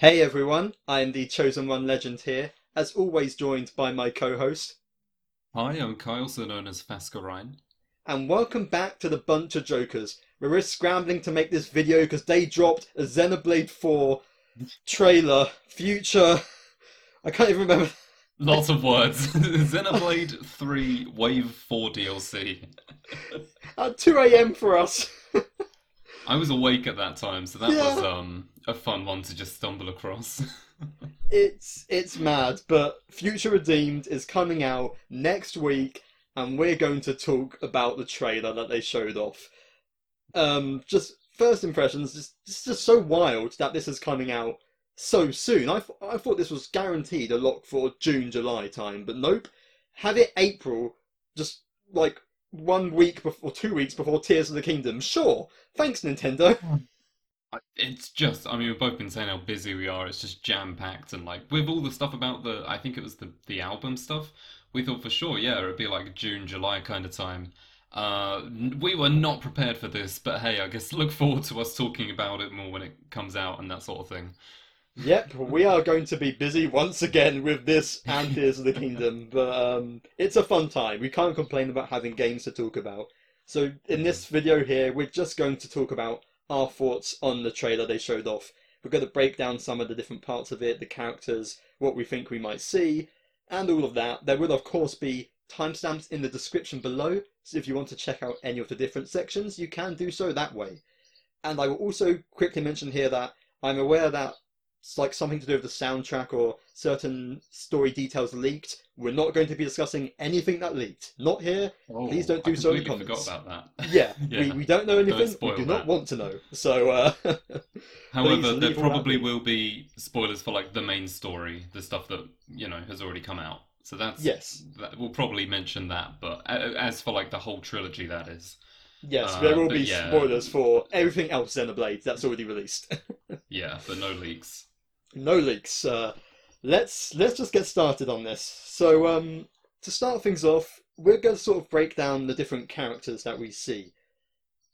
Hey everyone, I am the Chosen One Legend here, as always joined by my co-host. Hi, I'm Kye, also known as Fascurreyn. And welcome back to the BunchaJokahs, we're scrambling to make this video because they dropped a Xenoblade 4 trailer, future... I can't even remember. Lots of words. Xenoblade 3 Wave 4 DLC. At 2am for us. I was awake at that time, so that Yeah. was um a fun one to just stumble across. It's it's mad, but Future Redeemed is coming out next week, and we're going to talk about the trailer that they showed off. Um, just first impressions, just it's just so wild that this is coming out so soon. I th- I thought this was guaranteed a lock for June July time, but nope. Have it April, just like one week before, two weeks before Tears of the Kingdom. Sure, thanks Nintendo. It's just, I mean, we've both been saying how busy we are. It's just jam-packed, and like with all the stuff about the, I think it was the the album stuff. We thought for sure, yeah, it'd be like June, July kind of time. Uh, we were not prepared for this, but hey, I guess look forward to us talking about it more when it comes out and that sort of thing. Yep, we are going to be busy once again with this and Tears of the Kingdom, but um, it's a fun time. We can't complain about having games to talk about. So, in this video here, we're just going to talk about our thoughts on the trailer they showed off. We're going to break down some of the different parts of it, the characters, what we think we might see, and all of that. There will, of course, be timestamps in the description below, so if you want to check out any of the different sections, you can do so that way. And I will also quickly mention here that I'm aware that it's like something to do with the soundtrack or certain story details leaked. We're not going to be discussing anything that leaked. Not here. Please don't do I so in the comments. forgot about that. Yeah, Yeah. We, we don't know anything. We spoil do not want to know. So, uh, However, there that probably will be spoilers for like the main story, the stuff that you know has already come out. So that's yes, that, we'll probably mention that. But as for like the whole trilogy, that is, yes, Uh, there will be yeah. spoilers for everything else Xenoblade that's already released. yeah, but no leaks. No leaks. Uh, let's let's just get started on this. So, um, to start things off, we're going to sort of break down the different characters that we see,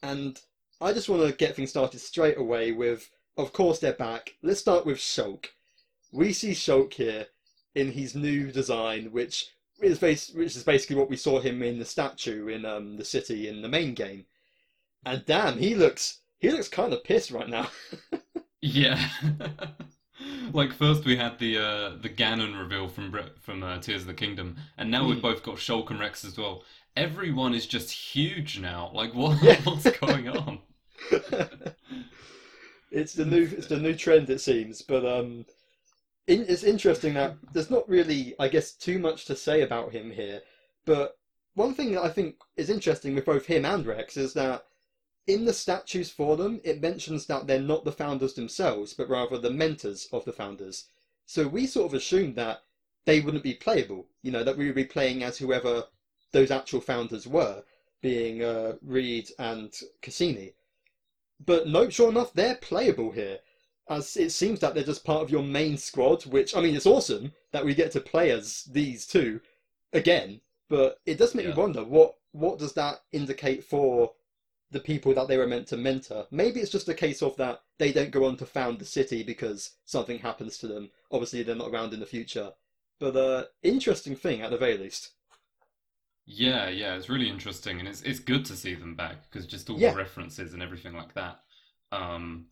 and I just want to get things started straight away with, of course, they're back. Let's start with Shulk. We see Shulk here in his new design, which is bas- which is basically what we saw him in the statue in um, the city in the main game. And damn, he looks he looks kind of pissed right now. Yeah. Like first we had the uh, the Ganon reveal from Bre- from uh, Tears of the Kingdom, and now we've Mm. both got Shulk and Rex as well. Everyone is just huge now. Like what Yeah. what's going on? it's the new it's the new trend it seems but um in, it's interesting that there's not really i guess too much to say about him here but one thing that i think is interesting with both him and rex is that in the statues for them it mentions that they're not the founders themselves but rather the mentors of the founders so we sort of assumed that they wouldn't be playable you know that we would be playing as whoever those actual founders were being uh, reed and cassini but no, sure enough, they're playable here. As it seems that they're just part of your main squad, which I mean, it's awesome that we get to play as these two again. But it does make me wonder what what does that indicate for the people that they were meant to mentor? Maybe it's just a case of that they don't go on to found the city because something happens to them. Obviously, they're not around in the future. But uh, interesting thing at the very least. Yeah, yeah, it's really interesting, and it's it's good to see them back because just all Yeah. the references and everything like that. Um,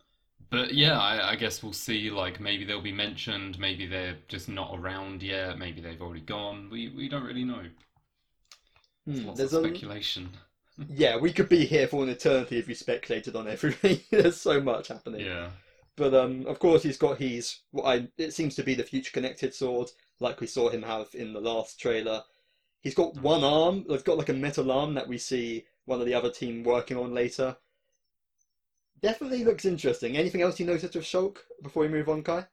but yeah, I, I guess we'll see. Like maybe they'll be mentioned, maybe they're just not around yet, maybe they've already gone. We we don't really know. There's Hmm, lots there's of a- speculation. Yeah, we could be here for an eternity if we speculated on everything. There's so much happening. Yeah. But um, of course, he's got his what I it seems to be the future connected sword, like we saw him have in the last trailer. He's got Mm. one arm. They've got like a metal arm that we see one of the other team working on later. Definitely looks interesting. Anything else you noticed with Shulk before we move on, Kye?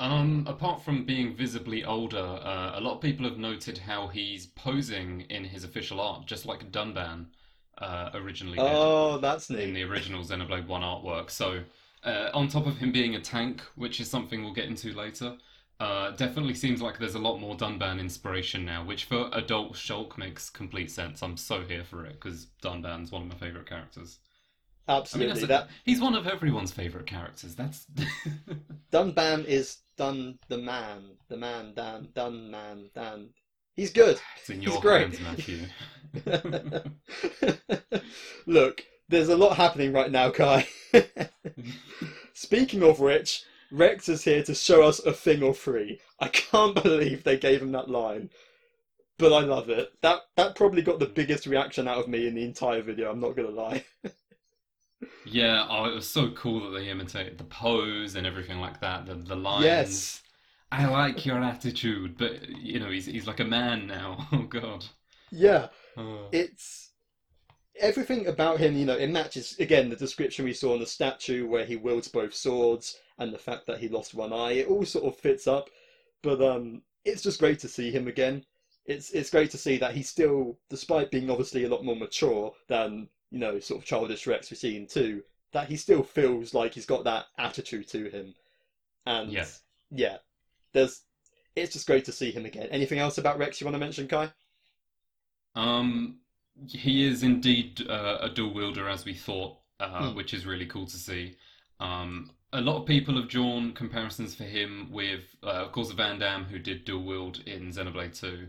Um, apart from being visibly older, uh, a lot of people have noted how he's posing in his official art, just like Dunban uh, originally did Oh, that's neat. in the original Xenoblade 1 artwork. So, uh, on top of him being a tank, which is something we'll get into later, uh, definitely seems like there's a lot more Dunban inspiration now, which for adult Shulk makes complete sense. I'm so here for it because Dunban's one of my favorite characters. I mean, Absolutely. a- that he's one of everyone's favorite characters. That's Dunban is Dun the man. The man Dan Dun man Dan. He's good. it's in He's great. hands, Matthew. Look, there's a lot happening right now, Kye. Speaking of which, Rex is here to show us a thing or three. I can't believe they gave him that line. But I love it. That that probably got the biggest reaction out of me in the entire video, I'm not gonna lie. Yeah, oh, it was so cool that they imitated the pose and everything like that. The the lines. Yes. I like your attitude, but you know he's he's like a man now. Oh God. Yeah. Oh. it's everything about him, you know, it matches again the description we saw in the statue where he wields both swords and the fact that he lost one eye. It all sort of fits up, but um, it's just great to see him again. It's it's great to see that he's still, despite being obviously a lot more mature than you know, sort of childish Rex we see in two, that he still feels like he's got that attitude to him, and Yeah. yeah, there's. It's just great to see him again. Anything else about Rex you want to mention, Kye? Um, he is indeed uh, a dual wielder as we thought, uh, Hmm. which is really cool to see. Um, a lot of people have drawn comparisons for him with, uh, of course, the Vandham, who did dual wield in Xenoblade 2,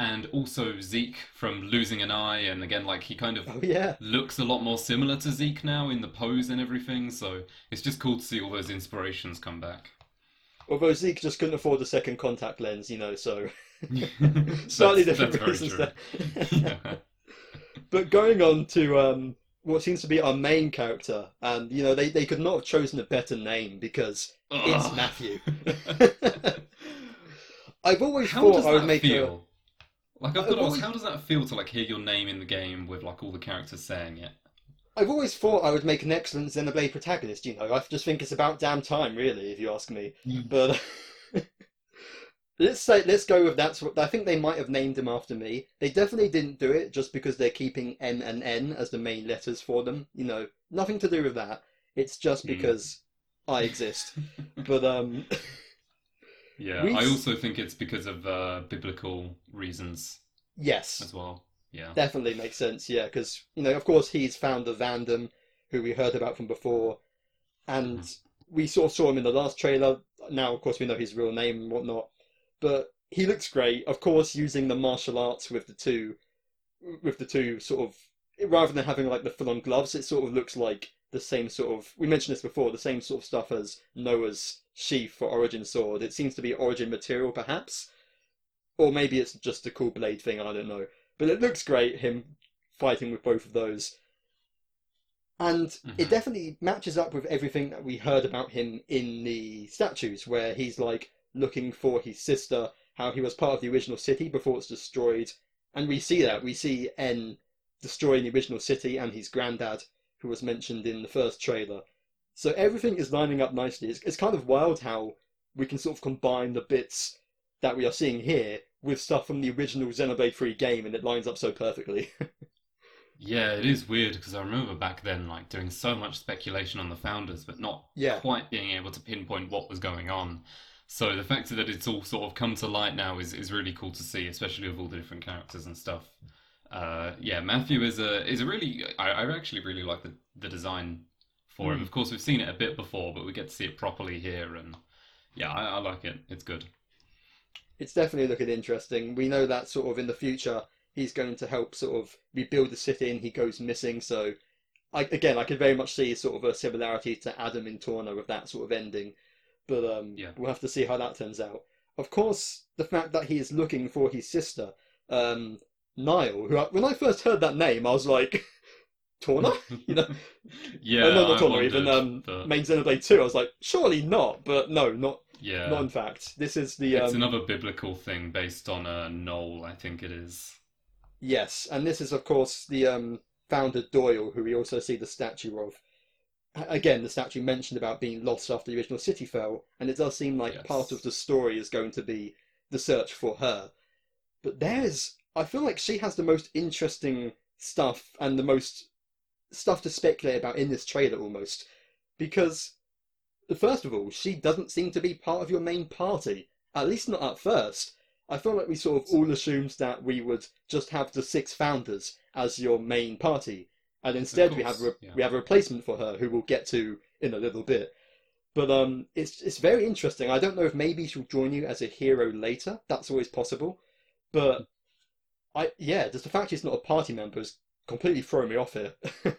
and also Zeke from Losing an Eye, and again, like he kind of Oh yeah. looks a lot more similar to Zeke now in the pose and everything, so it's just cool to see all those inspirations come back. Although Zeke just couldn't afford the second contact lens, you know, so slightly different reasons there. Yeah. but going on to um, what seems to be our main character, and you know, they, they could not have chosen a better name because it's Matthew. I've always How thought I would make a. Like I've got to ask, how does that feel to like hear your name in the game with like all the characters saying it? I've always thought I would make an excellent Xenoblade protagonist. You know, I just think it's about damn time, really, if you ask me. But let's say let's go with that's what I think they might have named him after me. They definitely didn't do it just because they're keeping M and N as the main letters for them. You know, nothing to do with that. It's just Hmm. because I exist. But um, Yeah, We I also think it's because of uh, biblical reasons yes, as well. Yeah. definitely makes sense. Yeah, because you know, of course, he's founder Vandham, who we heard about from before, and we sort of saw him in the last trailer. Now, of course, we know his real name and whatnot, but he looks great. Of course, using the martial arts with the two, with the two sort of, rather than having like the full-on gloves, it sort of looks like the same sort of. We mentioned this before, the same sort of stuff as Noah's sheath for Origin sword. It seems to be Origin material, perhaps, or maybe it's just a cool blade thing. I don't know, but it looks great. Him fighting with both of those. And it Mhm. definitely matches up with everything that we heard about him in the statues, where he's like looking for his sister, how he was part of the original city before it's destroyed. And we see that. We see N destroying the original city and his granddad, who was mentioned in the first trailer. So everything is lining up nicely. It's, it's kind of wild how we can sort of combine the bits that we are seeing here with stuff from the original Xenoblade 3 game, and it lines up so perfectly. Yeah, it is weird because I remember back then like doing so much speculation on the founders, but not Yeah. quite being able to pinpoint what was going on. So the fact that it's all sort of come to light now is, is really cool to see, especially with all the different characters and stuff. Uh, yeah, Matthew is a is a really I, I actually really like the, the design for him. Mm. Of course, we've seen it a bit before, but we get to see it properly here, and yeah, I, I like it. It's good. it's definitely looking interesting. We know that sort of in the future he's going to help sort of rebuild the city and he goes missing. So I, again, I could very much see sort of a similarity to Adam in Torna with that sort of ending. But um, Yeah. we'll have to see how that turns out. Of course, the fact that he is looking for his sister, um, Niall, who I, when I first heard that name, I was like, Torna? You know, yeah, no, not Torna, even um, but main Xenoblade 2. I was like, surely not, but no, not yeah, not in fact. This is the it's um, another biblical thing based on a knoll, I think it is. Yes, and this is of course the um, founder Doyle, who we also see the statue of. Again, the statue mentioned about being lost after the original city fell, and it does seem like Yes. part of the story is going to be the search for her. But there's, I feel like she has the most interesting stuff and the most stuff to speculate about in this trailer almost, because first of all, she doesn't seem to be part of your main party, at least not at first. I feel like we sort of all assumed that we would just have the six founders as your main party, and instead we have re- yeah. we have a replacement for her who we'll get to in a little bit. But um, it's it's very interesting. I don't know if maybe she'll join you as a hero later. That's always possible. But I yeah, just the fact she's not a party member is completely throwing me off here.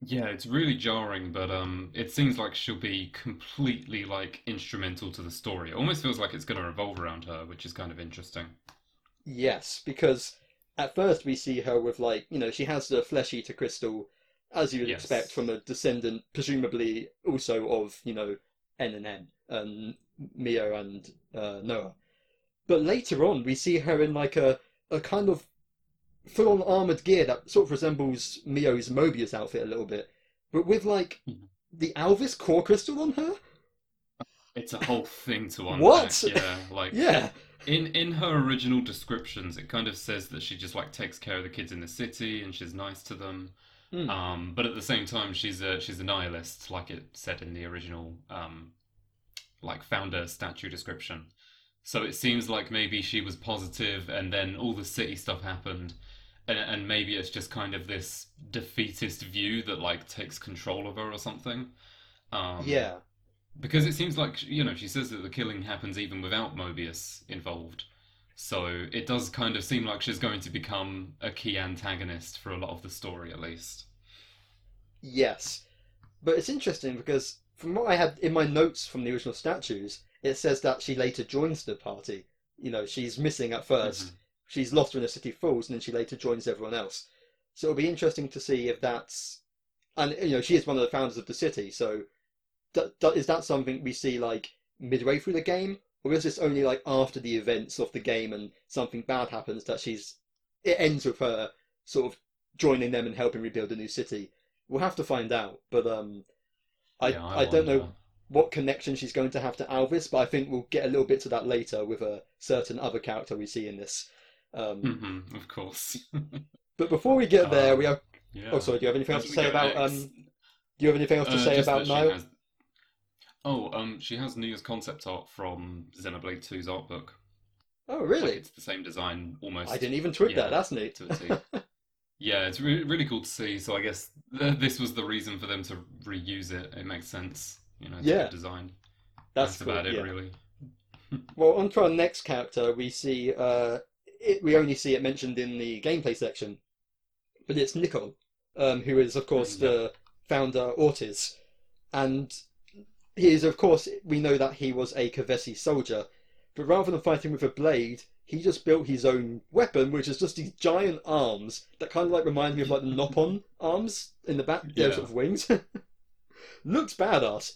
Yeah, it's really jarring, but um, it seems like she'll be completely like instrumental to the story. It almost feels like it's going to revolve around her, which is kind of interesting. Yes, because at first we see her with like you know she has the flesh eater crystal, as you would Yes. expect from a descendant, presumably also of you know N and N and Mio and uh, Noah. But later on, we see her in like a a kind of full-on armored gear that sort of resembles Mio's Mobius outfit a little bit, but with like Mhm. the Alvis core crystal on her. It's a whole thing to unpack. What? Yeah, like Yeah, in in her original descriptions, it kind of says that she just like takes care of the kids in the city and she's nice to them. Mm. Um, but at the same time, she's a she's a nihilist, like it said in the original um, like founder statue description. So it seems like maybe she was positive, and then all the city stuff happened, and and maybe it's just kind of this defeatist view that like takes control of her or something. Um, yeah. because it seems like you know she says that the killing happens even without Mobius involved. So it does kind of seem like she's going to become a key antagonist for a lot of the story, at least. Yes, but it's interesting because from what I had in my notes from the original statues, it says that she later joins the party. You know, she's missing at 1st She's lost when the city falls, and then she later joins everyone else. So it'll be interesting to see if that's, and you know, she is one of the founders of the city. So, d- d- is that something we see like midway through the game, or is this only like after the events of the game and something bad happens that she's? It ends with her sort of joining them and helping rebuild a new city. We'll have to find out, but um, I Yeah, I, don't know what connection she's going to have to Alvis, but I think we'll get a little bit to that later with a certain other character we see in this. Um, Mhm, of course. But before we get there, Um, we have. yeah. Oh, sorry. Do you have anything else to say about? next- Um, do you have anything else to Uh, say about Niall? has- Oh, um, she has Nia's concept art from Xenoblade 2's art book. Oh, Like, really? it's the same design almost. I didn't even twig yeah, that. That's neat. to a T. Yeah, it's re really cool to see. So I guess th this was the reason for them to reuse it. It makes sense, you know, Yeah. the design. That's That's cool. about it, yeah. really. Well, on to our next character, we see. Uh, it, we only see it mentioned in the gameplay section, but it's Nikol, um, who is of course the founder Ortiz, and he is of course we know that he was a Kevesi soldier, but rather than fighting with a blade, he just built his own weapon, which is just these giant arms that kind of like remind me of like the Nopon arms in the back, yeah, Yeah. sort of wings. Looks badass.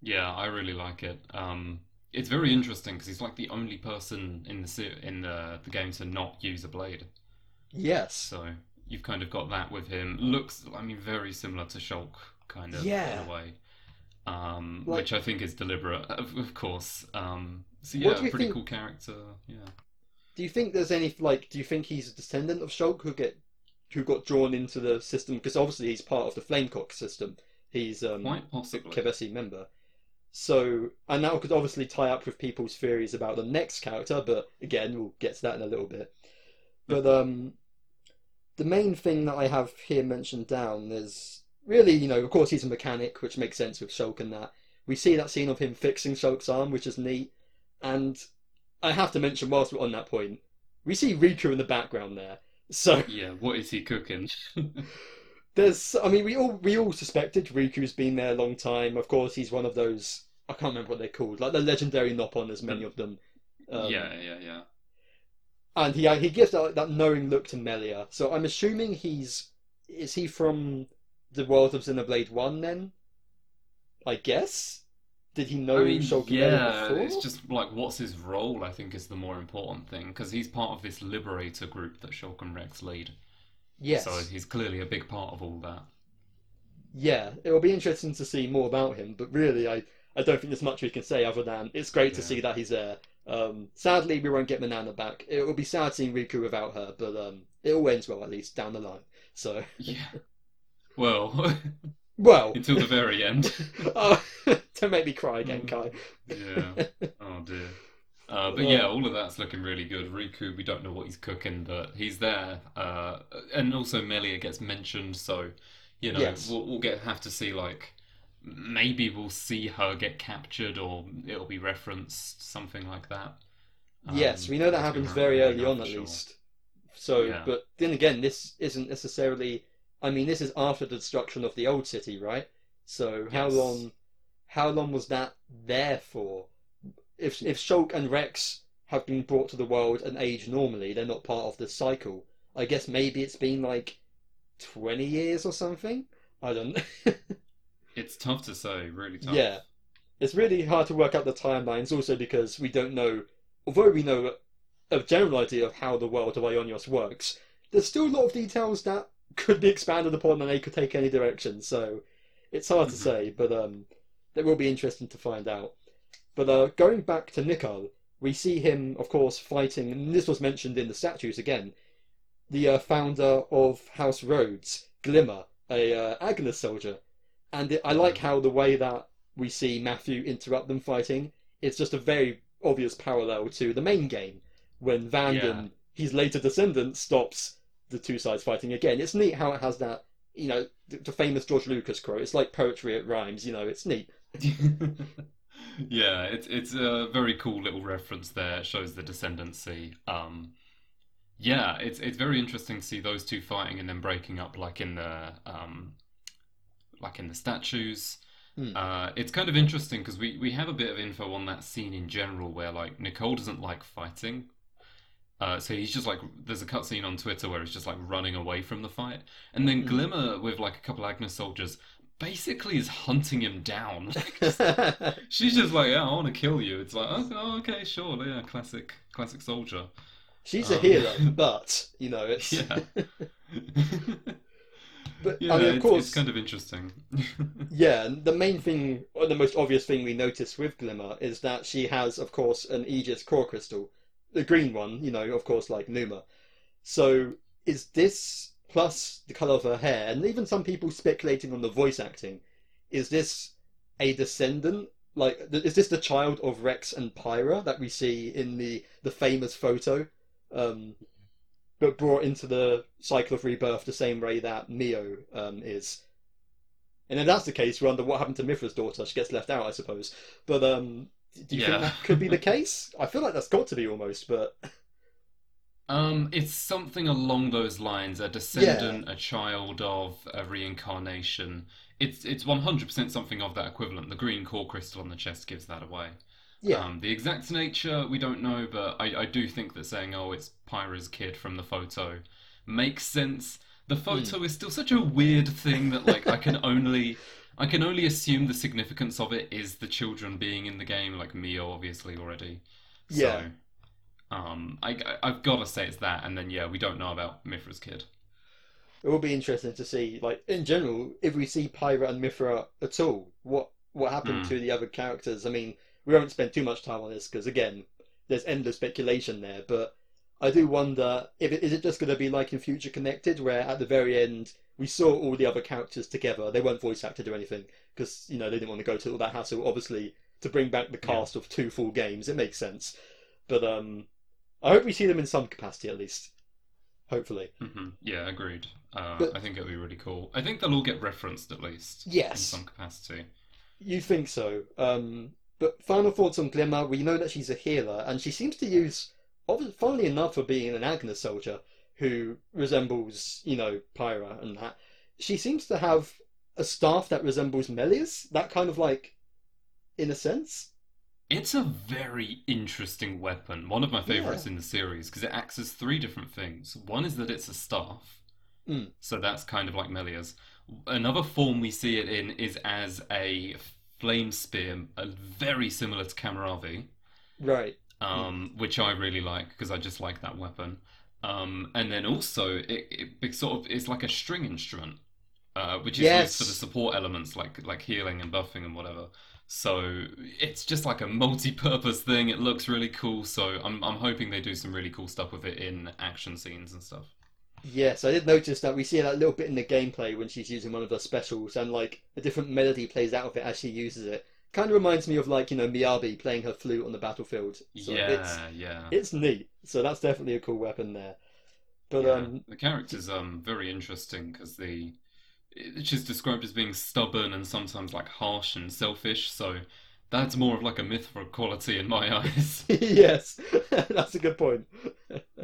Yeah, I really like it. Um, it's very interesting because he's like the only person in the se- in the the game to not use a blade. Yes. So you've kind of got that with him. Looks, I mean, very similar to Shulk, kind of Yeah. in a way. Um, Like- which I think is deliberate, of, of course. Um, so yeah, pretty think- cool character. Yeah. Do you think there's any like? Do you think he's a descendant of Shulk who get who got drawn into the system? Because obviously he's part of the Flame Clock system. He's um, Quite a possibly. Kevesi member. So and that could obviously tie up with people's theories about the next character. But again, we'll get to that in a little bit. But um, the main thing that I have here mentioned down is really, you know, of course he's a mechanic, which makes sense with Shulk and that. We see that scene of him fixing Shulk's arm, which is neat. And I have to mention, whilst we're on that point, we see Riku in the background there. So Yeah, what is he cooking? there's, I mean, we all we all suspected Riku's been there a long time. Of course, he's one of those. I can't remember what they're called, like the legendary Nopon. There's many of them. Um, yeah, yeah, yeah. and he he gives that that knowing look to Melia. So I'm assuming he's is he from the world of Xenoblade One then? I guess. Did he know I mean, Shulk yeah, it's just like what's his role, I think, is the more important thing because he's part of this liberator group that Shulk and Rex lead. yes. So he's clearly a big part of all that. Yeah, it will be interesting to see more about him, but really, I, I don't think there's much we can say other than it's great to see that he's there. Um, sadly, we won't get Manana back. It will be sad seeing Riku without her, but um, it all ends well at least down the line. So, Yeah. Well, well, until the very end. oh, don't make me cry again, Kye. Yeah. Oh dear. Uh, but yeah, all of that's looking really good. Riku, we don't know what he's cooking, but he's there. Uh, and also Melia gets mentioned, so you know Yes. we'll, we'll get have to see like maybe we'll see her get captured or it'll be referenced, something like that. yes, Um, we know that happens very early on, at sure. least. So, Yeah. but then again, this isn't necessarily. I mean, this is after the destruction of the old city, right? So, how Yes. long? How long was that there for? If if Shulk and Rex have been brought to the world and age normally, they're not part of the cycle. I guess maybe it's been like twenty years or something. I don't. It's tough to say, really tough. Yeah. It's really hard to work out the timelines, also because we don't know, although we know a general idea of how the world of Aionios works, there's still a lot of details that could be expanded upon and they could take any direction, so it's hard to Mhm. say, but um, that will be interesting to find out. But uh, going back to Nikol, we see him, of course, fighting, and this was mentioned in the statues again, the uh, founder of House Rhodes, Glimmer, a uh, Agnus soldier. And it, I like how the way that we see Matthew interrupt them fighting, it's just a very obvious parallel to the main game when Vandham, Yeah. his later descendant, stops the two sides fighting again. It's neat how it has that, you know, the, the famous George Lucas quote. It's like poetry at rhymes, you know, it's neat. yeah, it's it's a very cool little reference there. It shows the descendancy. Um, yeah, it's it's very interesting to see those two fighting and then breaking up like in the um, like in the statues. Hmm. Uh, it's kind of interesting because we we have a bit of info on that scene in general where like Nikol doesn't like fighting. Uh, so he's just like, there's a cutscene on Twitter where he's just like running away from the fight, and then Hmm. Glimmer with like a couple Agnus soldiers basically is hunting him down. She's just like, yeah, I want to kill you. It's like, oh, okay, sure, yeah, classic, classic soldier. She's a Um, hero, but, you know, it's. Yeah. But, yeah, I mean, of it's, course. it's kind of interesting. Yeah, the main thing, or the most obvious thing we notice with Glimmer is that she has, of course, an Aegis core crystal, the green one, you know, of course, like Numa. So, is this plus the color of her hair, and even some people speculating on the voice acting, is this a descendant? Like, is this the child of Rex and Pyra that we see in the the famous photo, um, but brought into the cycle of rebirth the same way that Mio um, is? And if that's the case, we wonder what happened to Mythra's daughter. She gets left out, I suppose. But um, do you Yeah. think that could be the case? I feel like that's got to be almost, but Um, it's something along those lines, a descendant, a child of a reincarnation. It's it's 100% something of that equivalent. The green core crystal on the chest gives that away. Yeah, Um, the exact nature we don't know, but I, I do think that saying, "Oh, it's Pyra's kid from the photo," makes sense. The photo is still such a weird thing that like I can only I can only assume the significance of it is the children being in the game, like Mio obviously already. So, Yeah. um, I, I I've got to say it's that, and then yeah, we don't know about Mythra's kid. it will be interesting to see. Like in general, if we see Pyra and Mithra at all, what what happened Hmm. to the other characters? I mean, we won't spend too much time on this because again, there's endless speculation there. But I do wonder if it is it just going to be like in Future Connected, where at the very end we saw all the other characters together. They weren't voice acted or anything because you know they didn't want to go to all that hassle. Obviously, to bring back the Yeah. cast of two full games, it makes sense. But um, I hope we see them in some capacity at least. Hopefully. hmm Yeah, agreed. Uh, But- I think it'll be really cool. I think they'll all get referenced at least in some capacity. You think so? Um, but final thoughts on Glimmer. We know that she's a healer, and she seems to use, funnily enough, for being an Agnus soldier who resembles, you know, Pyra and that. She seems to have a staff that resembles Melia's. That kind of like, in a sense. It's a very interesting weapon. One of my favorites in the series because it acts as three different things. One is that it's a staff, Mm. so that's kind of like Melia's. Another form we see it in is as a flame spear, uh, very similar to Kamaravi, Right. um, which I really like because I just like that weapon. Um, and then also it, it, it sort of it's like a string instrument, uh, which is Yes. used for the support elements like like healing and buffing and whatever. So it's just like a multi-purpose thing. It looks really cool. So I'm I'm hoping they do some really cool stuff with it in action scenes and stuff. Yes, I did notice that we see that little bit in the gameplay when she's using one of her specials, and like a different melody plays out of it as she uses it. kind of reminds me of like you know Miyabi playing her flute on the battlefield. So yeah, it's yeah. it's neat. So that's definitely a cool weapon there. But Yeah, um, the character's um very interesting because the she's described as being stubborn and sometimes like harsh and selfish. So that's more of like a mythical quality in my eyes. yes, that's a good point.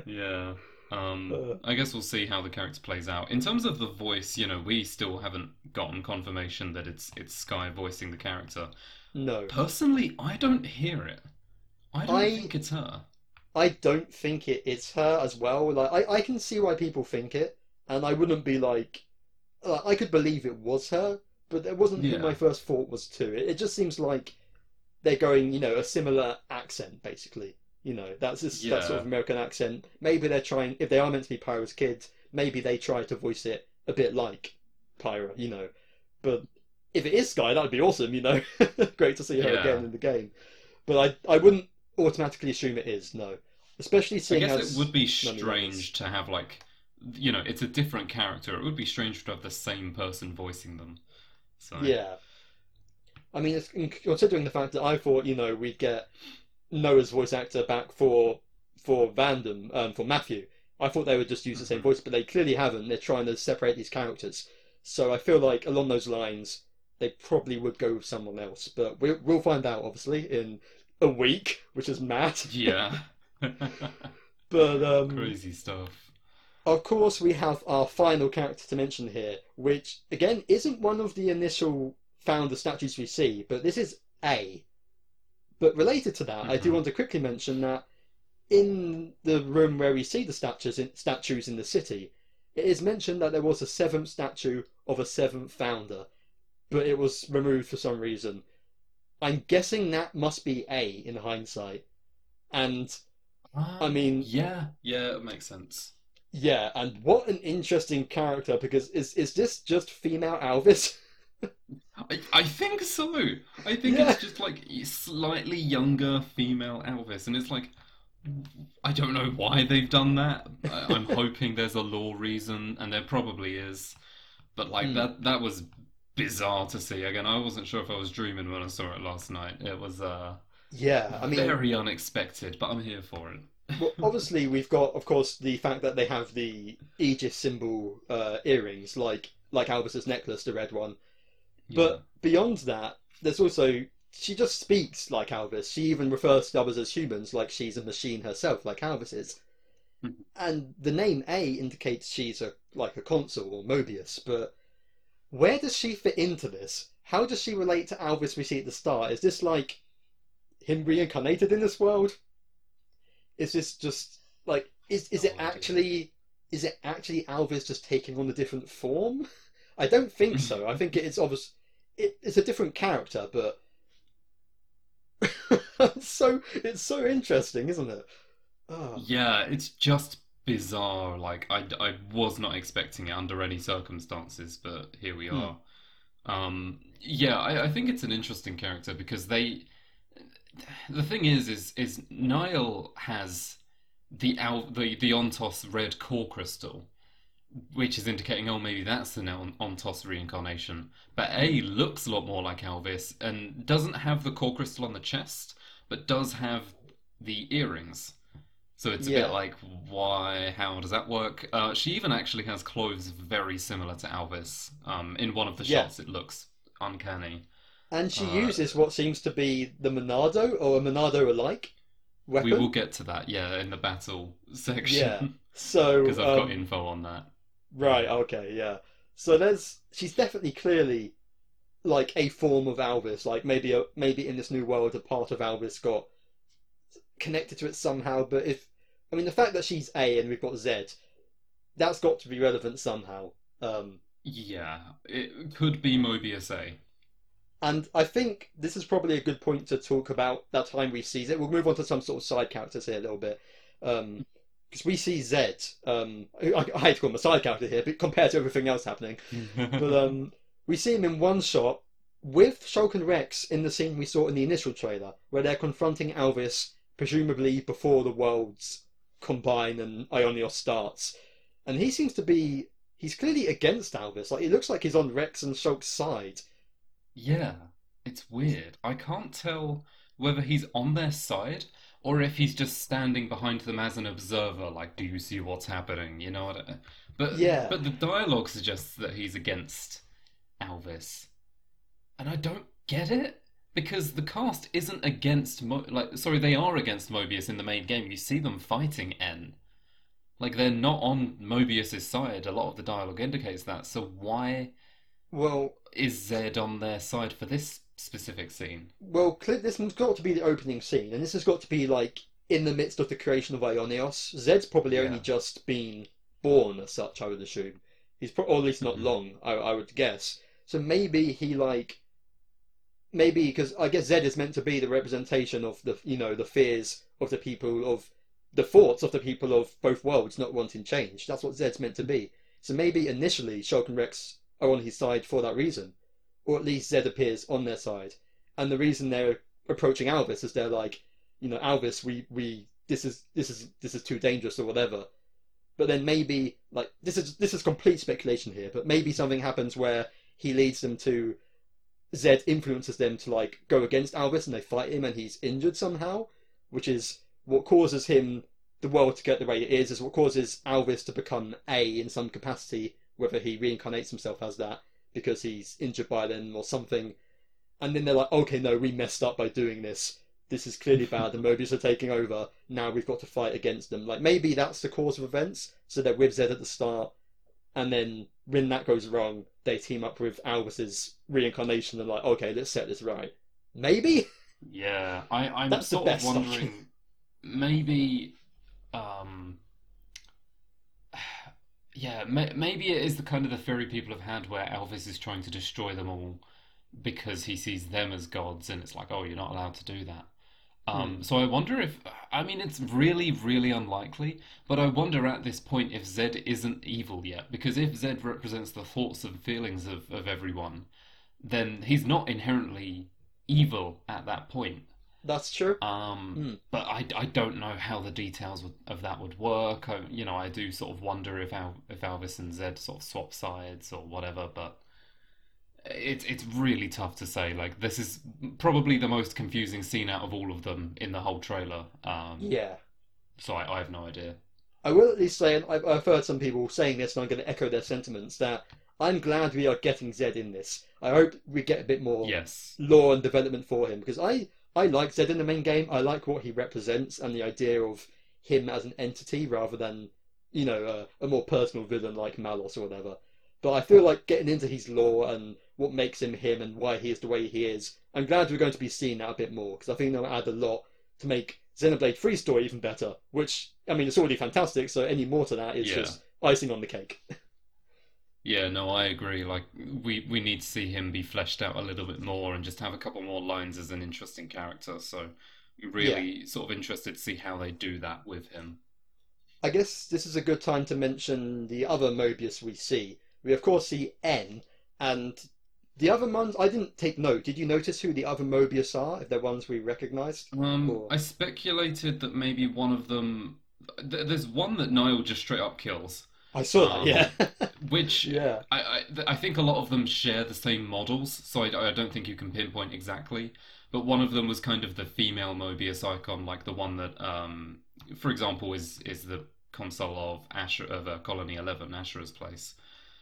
Yeah. Um, Uh. I guess we'll see how the character plays out. In terms of the voice, you know, we still haven't gotten confirmation that it's it's Skye voicing the character. No, Personally, I don't hear it. I don't I- think it's her. I don't think it, it is her as well. Like I, I can see why people think it, and I wouldn't be like, like, I could believe it was her, but it wasn't Yeah. who my first thought was to. It, it just seems like they're going, you know, a similar accent basically. You know, that's just, that sort of American accent. Maybe they're trying, if they are meant to be Pyra's kids, maybe they try to voice it a bit like Pyro. You know, but if it is Skye, that would be awesome. You know, great to see her Yeah. again in the game. But I, I wouldn't automatically assume it is. No, especially seeing I guess it would be none of the strange to have like, you know, it's a different character. It would be strange to have the same person voicing them. So Yeah. I mean, it's, considering the fact that I thought, you know, we'd get Noah's voice actor back for for Vandham, um, for Matthew. I thought they would just use the same Mhm. voice, but they clearly haven't. They're trying to separate these characters. So I feel like along those lines, they probably would go with someone else. But we'll, we'll find out, obviously, in a week, which is mad. yeah. But um, Crazy stuff. Of course, we have our final character to mention here, which again isn't one of the initial founder statues we see, but this is A. But related to that, I do Mhm. want to quickly mention that in the room where we see the statues in, statues in the city, it is mentioned that there was a seventh statue of a seventh founder, but it was removed for some reason. I'm guessing that must be A in hindsight. And I mean, yeah, yeah, it makes sense. Yeah, and what an interesting character because is is this just female Alvis? I, I think so. I think Yeah. it's just like slightly younger female Alvis, and it's like I don't know why they've done that. I, I'm hoping there's a lore reason, and there probably is. But like Hmm. that, that was bizarre to see. Again, I wasn't sure if I was dreaming when I saw it last night. It was uh, Yeah, I mean, very unexpected, but I'm here for it. well, obviously we've got, of course, the fact that they have the Aegis symbol uh, earrings, like like Alvis's necklace, the red one. But beyond that, there's also she just speaks like Alvis. She even refers to others as humans, like she's a machine herself, like Alvis is. Mhm. And the name A indicates she's a like a Consul or Mobius, but where does she fit into this? How does she relate to Alvis we see at the start? Is this like him reincarnated in this world? Is this just like is is it No idea. actually is it actually Alvis just taking on a different form? I don't think so. I think it's obvious. It, it's a different character, but it's so it's so interesting, isn't it? Oh. Yeah, it's just bizarre. Like I, I was not expecting it under any circumstances, but here we Hmm. are. Um, yeah, I, I think it's an interesting character because they. The thing is, is is Niall has the Al, the the Ontos red core crystal, which is indicating oh maybe that's an On- Ontos reincarnation. But A looks a lot more like Alvis and doesn't have the core crystal on the chest, but does have the earrings. So it's a Yeah. bit like, why? How does that work? Uh, she even actually has clothes very similar to Alvis. Um, in one of the Yeah. shots, it looks uncanny. And she Uh, uses what seems to be the Monado or a Monado alike weapon. We will get to that, yeah, in the battle section. Yeah. So Because I've got um, info on that. Right, okay, yeah. So there's she's definitely clearly like a form of Alvis, like maybe a maybe in this new world a part of Alvis got connected to it somehow, but if I mean the fact that she's A and we've got Z, that's got to be relevant somehow. Um Yeah, it could be Mobius A. and I think this is probably a good point to talk about that time we see it. We'll move on to some sort of side characters here a little bit. Um because we see Zed, um, I, I hate to call him a side character here, but compared to everything else happening, but um, we see him in one shot with Shulk and Rex in the scene we saw in the initial trailer, where they're confronting Alvis, presumably before the worlds combine and Aionios starts. And he seems to be. He's clearly against Alvis. Like, it looks like he's on Rex and Shulk's side. Yeah, it's weird. I can't tell whether he's on their side or if he's just standing behind them as an observer, like, do you see what's happening? You know what? I- But Yeah. but the dialogue suggests that he's against Alvis, and I don't get it because the cast isn't against Mo- like sorry they are against Mobius in the main game. You see them fighting N. Like they're not on Mobius's side. A lot of the dialogue indicates that. So why Well, is Zed on their side for this specific scene? well, this has got to be the opening scene, and this has got to be like in the midst of the creation of Aionios. Zed's probably only just been born as such, I would assume. He's pro- or at least not Mhm. long, I, I would guess. So maybe he like maybe because I guess Zed is meant to be the representation of the you know the fears of the people of the thoughts of the people of both worlds not wanting change. That's what Zed's meant to be. So maybe initially Shulk and Rex are on his side for that reason, or at least Zed appears on their side. And the reason they're approaching Alvis is they're like, you know, Alvis, we we this is this is this is too dangerous or whatever. But then maybe like this is this is complete speculation here, but maybe something happens where he leads them to Zed influences them to like go against Alvis and they fight him and he's injured somehow, which is what causes him the world to get the way it is, is what causes Alvis to become A in some capacity, whether he reincarnates himself as that because he's injured by them or something. And then they're like, okay, no, we messed up by doing this. This is clearly bad. The Mobius are taking over. Now we've got to fight against them. Like maybe that's the cause of events. So they're with Zed at the start, and then when that goes wrong, they team up with Alvis's reincarnation and like, okay, let's set this right. Maybe. Yeah, I, I'm That's the sort of best option. wondering maybe um yeah, may, maybe it is the kind of the theory people have had where Alvis is trying to destroy them all because he sees them as gods and it's like, oh, you're not allowed to do that. Um, Hmm. so I wonder if I mean it's really, really unlikely, but I wonder at this point if Zed isn't evil yet, because if Zed represents the thoughts and feelings of, of everyone, then he's not inherently evil at that point. That's true. Um, Hmm. but I, I don't know how the details of that would work. I, you know, I do sort of wonder if Al, if Alvis and Zed sort of swap sides or whatever. But it's it's really tough to say. Like this is probably the most confusing scene out of all of them in the whole trailer. Um, Yeah. so I, I have no idea. I will at least say, and I've, I've heard some people saying this, and I'm going to echo their sentiments, that I'm glad we are getting Zed in this. I hope we get a bit more Yes. lore and development for him, because I, I like Zed in the main game. I like what he represents and the idea of him as an entity rather than, you know, a, a more personal villain like Malos or whatever. But I feel like getting into his lore and what makes him him and why he is the way he is, I'm glad we're going to be seeing that a bit more, because I think that'll add a lot to make Xenoblade 3 story even better, which, I mean, it's already fantastic, so any more to that is Yeah. just icing on the cake. Yeah, no, I agree. Like we we need to see him be fleshed out a little bit more and just have a couple more lines as an interesting character. So really sort of interested to see how they do that with him. I guess this is a good time to mention the other Mobius we see. We, of course, see N, and the other ones, I didn't take note. Did you notice who the other Mobius are, if they're ones we recognised? Um, Or- I speculated that maybe one of them. There's one that Niall just straight up kills, I saw that, Um, yeah. which yeah. I, I I think a lot of them share the same models, so I, I don't think you can pinpoint exactly. But one of them was kind of the female Mobius icon, like the one that, um, for example, is is the Consul of Asher of uh, Colony Eleven, Asher's place.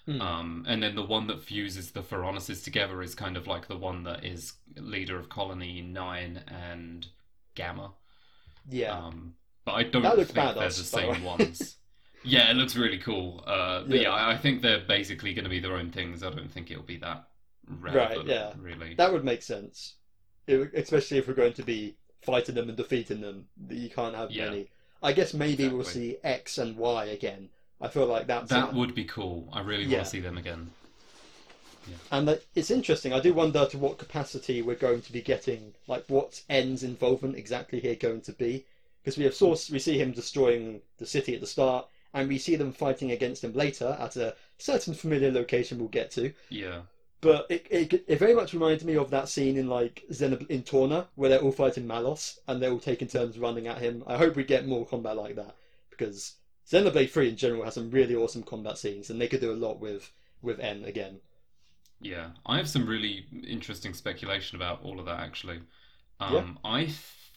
Hmm. Um, and then the one that fuses the Ferronises together is kind of like the one that is leader of Colony Nine and Gamma. yeah. Um, but I don't think they're the same ones. Yeah, it looks really cool. Uh, but Yeah. yeah, I I think they're basically going to be their own things. I don't think it'll be that relevant, yeah. really. That would make sense. It- especially if we're going to be fighting them and defeating them. That You can't have Yeah. many. I guess maybe we'll see X and Y again. I feel like that's That would be cool. I really Yeah. want to see them again. And it's interesting. I do wonder to what capacity we're going to be getting, like what N's involvement exactly here going to be, because we have source we see him destroying the city at the start, and we see them fighting against him later at a certain familiar location we'll get to. Yeah. But it, it, it very much reminded me of that scene in like Xenob- in Torna where they're all fighting Malos and they're all taking turns running at him. I hope we get more combat like that because Xenoblade 3 in general has some really awesome combat scenes and they could do a lot with with N again. Yeah, I have some really interesting speculation about all of that actually. Yeah. Um, I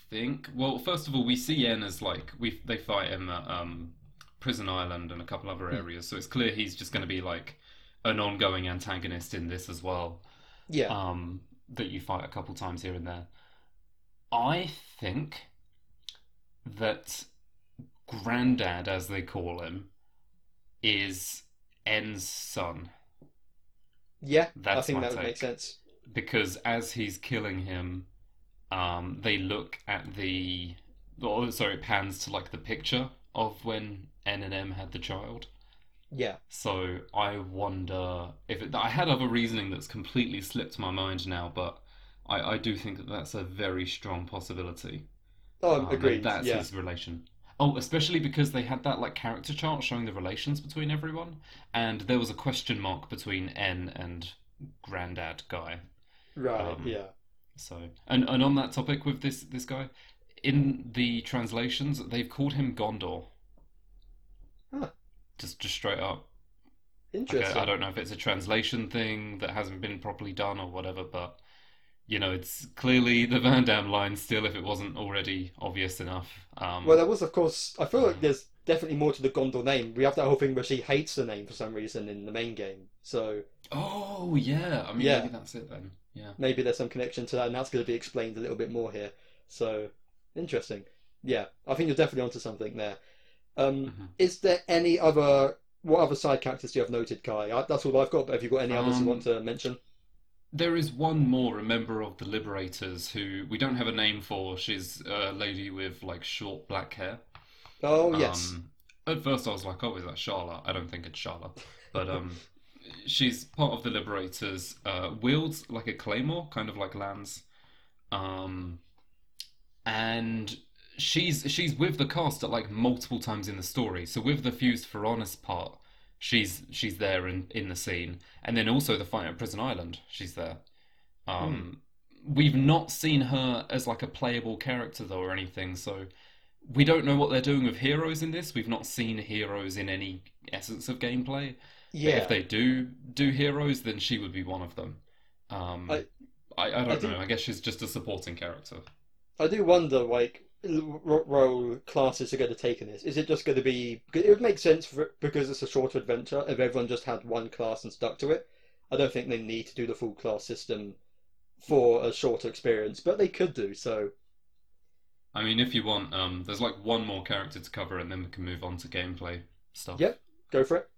think, well, first of all, we see N as like we they fight him at um, Prison Island and a couple other Hmm. areas, so it's clear he's just going to be like an ongoing antagonist in this as well. Yeah. Um, that you fight a couple times here and there. I think that Grandad, as they call him, is N's son. yeah. I think that would make sense. because as he's killing him, um, they look at the, oh, sorry, it pans to like the picture of when N and M had the child. Yeah. So I wonder if it, I had other reasoning that's completely slipped my mind now, but I, I do think that that's a very strong possibility. Oh, Um, that agreed. That's yeah. his relation. Oh, especially because they had that like character chart showing the relations between everyone, and there was a question mark between N and Grandad guy. Right. um, yeah. So, and and on that topic with this this guy, in the translations they've called him Ghondor. Huh. Just just straight up. Like, Interesting. I, I don't know if it's a translation thing that hasn't been properly done or whatever, but you know, it's clearly the Vandham line still, if it wasn't already obvious enough. Um, Well, there was, of course. I feel like there's definitely more to the Ghondor name. We have that whole thing where she hates the name for some reason in the main game. So oh yeah, I mean Yeah. maybe that's it then. Yeah. maybe there's some connection to that, and that's going to be explained a little bit more here. So interesting. Yeah, I think you're definitely onto something there. Um, Mhm. Is there any other? What other side characters do you have noted, Kye? I, that's all I've got. But have you got any others you Um, want to mention? There is one more, a member of the Liberators, who we don't have a name for. She's a lady with like short black hair. Oh yes. Um, at first, I was like, "Oh, is that Charlotte?" I don't think it's Charlotte, but um, she's part of the Liberators. Uh, wields like a claymore, kind of like Lance, um, and she's she's with the cast at like multiple times in the story. So with the fused for honest part, she's she's there in in the scene, and then also the fight at Prison Island, she's there. Um, we've not seen her as like a playable character though or anything, so we don't know what they're doing with heroes in this. We've not seen heroes in any essence of gameplay. But yeah. if they do do heroes, then she would be one of them. Um, I- I, I, don't I think- know. I guess she's just a supporting character. I do wonder, like, what role classes are going to take in this. Is it just going to be? It would make sense for, because it's a shorter adventure if everyone just had one class and stuck to it. I don't think they need to do the full class system for a shorter experience, but they could do so. I mean, if you want, um, there's like one more character to cover, and then we can move on to gameplay stuff. Yep. Go for it.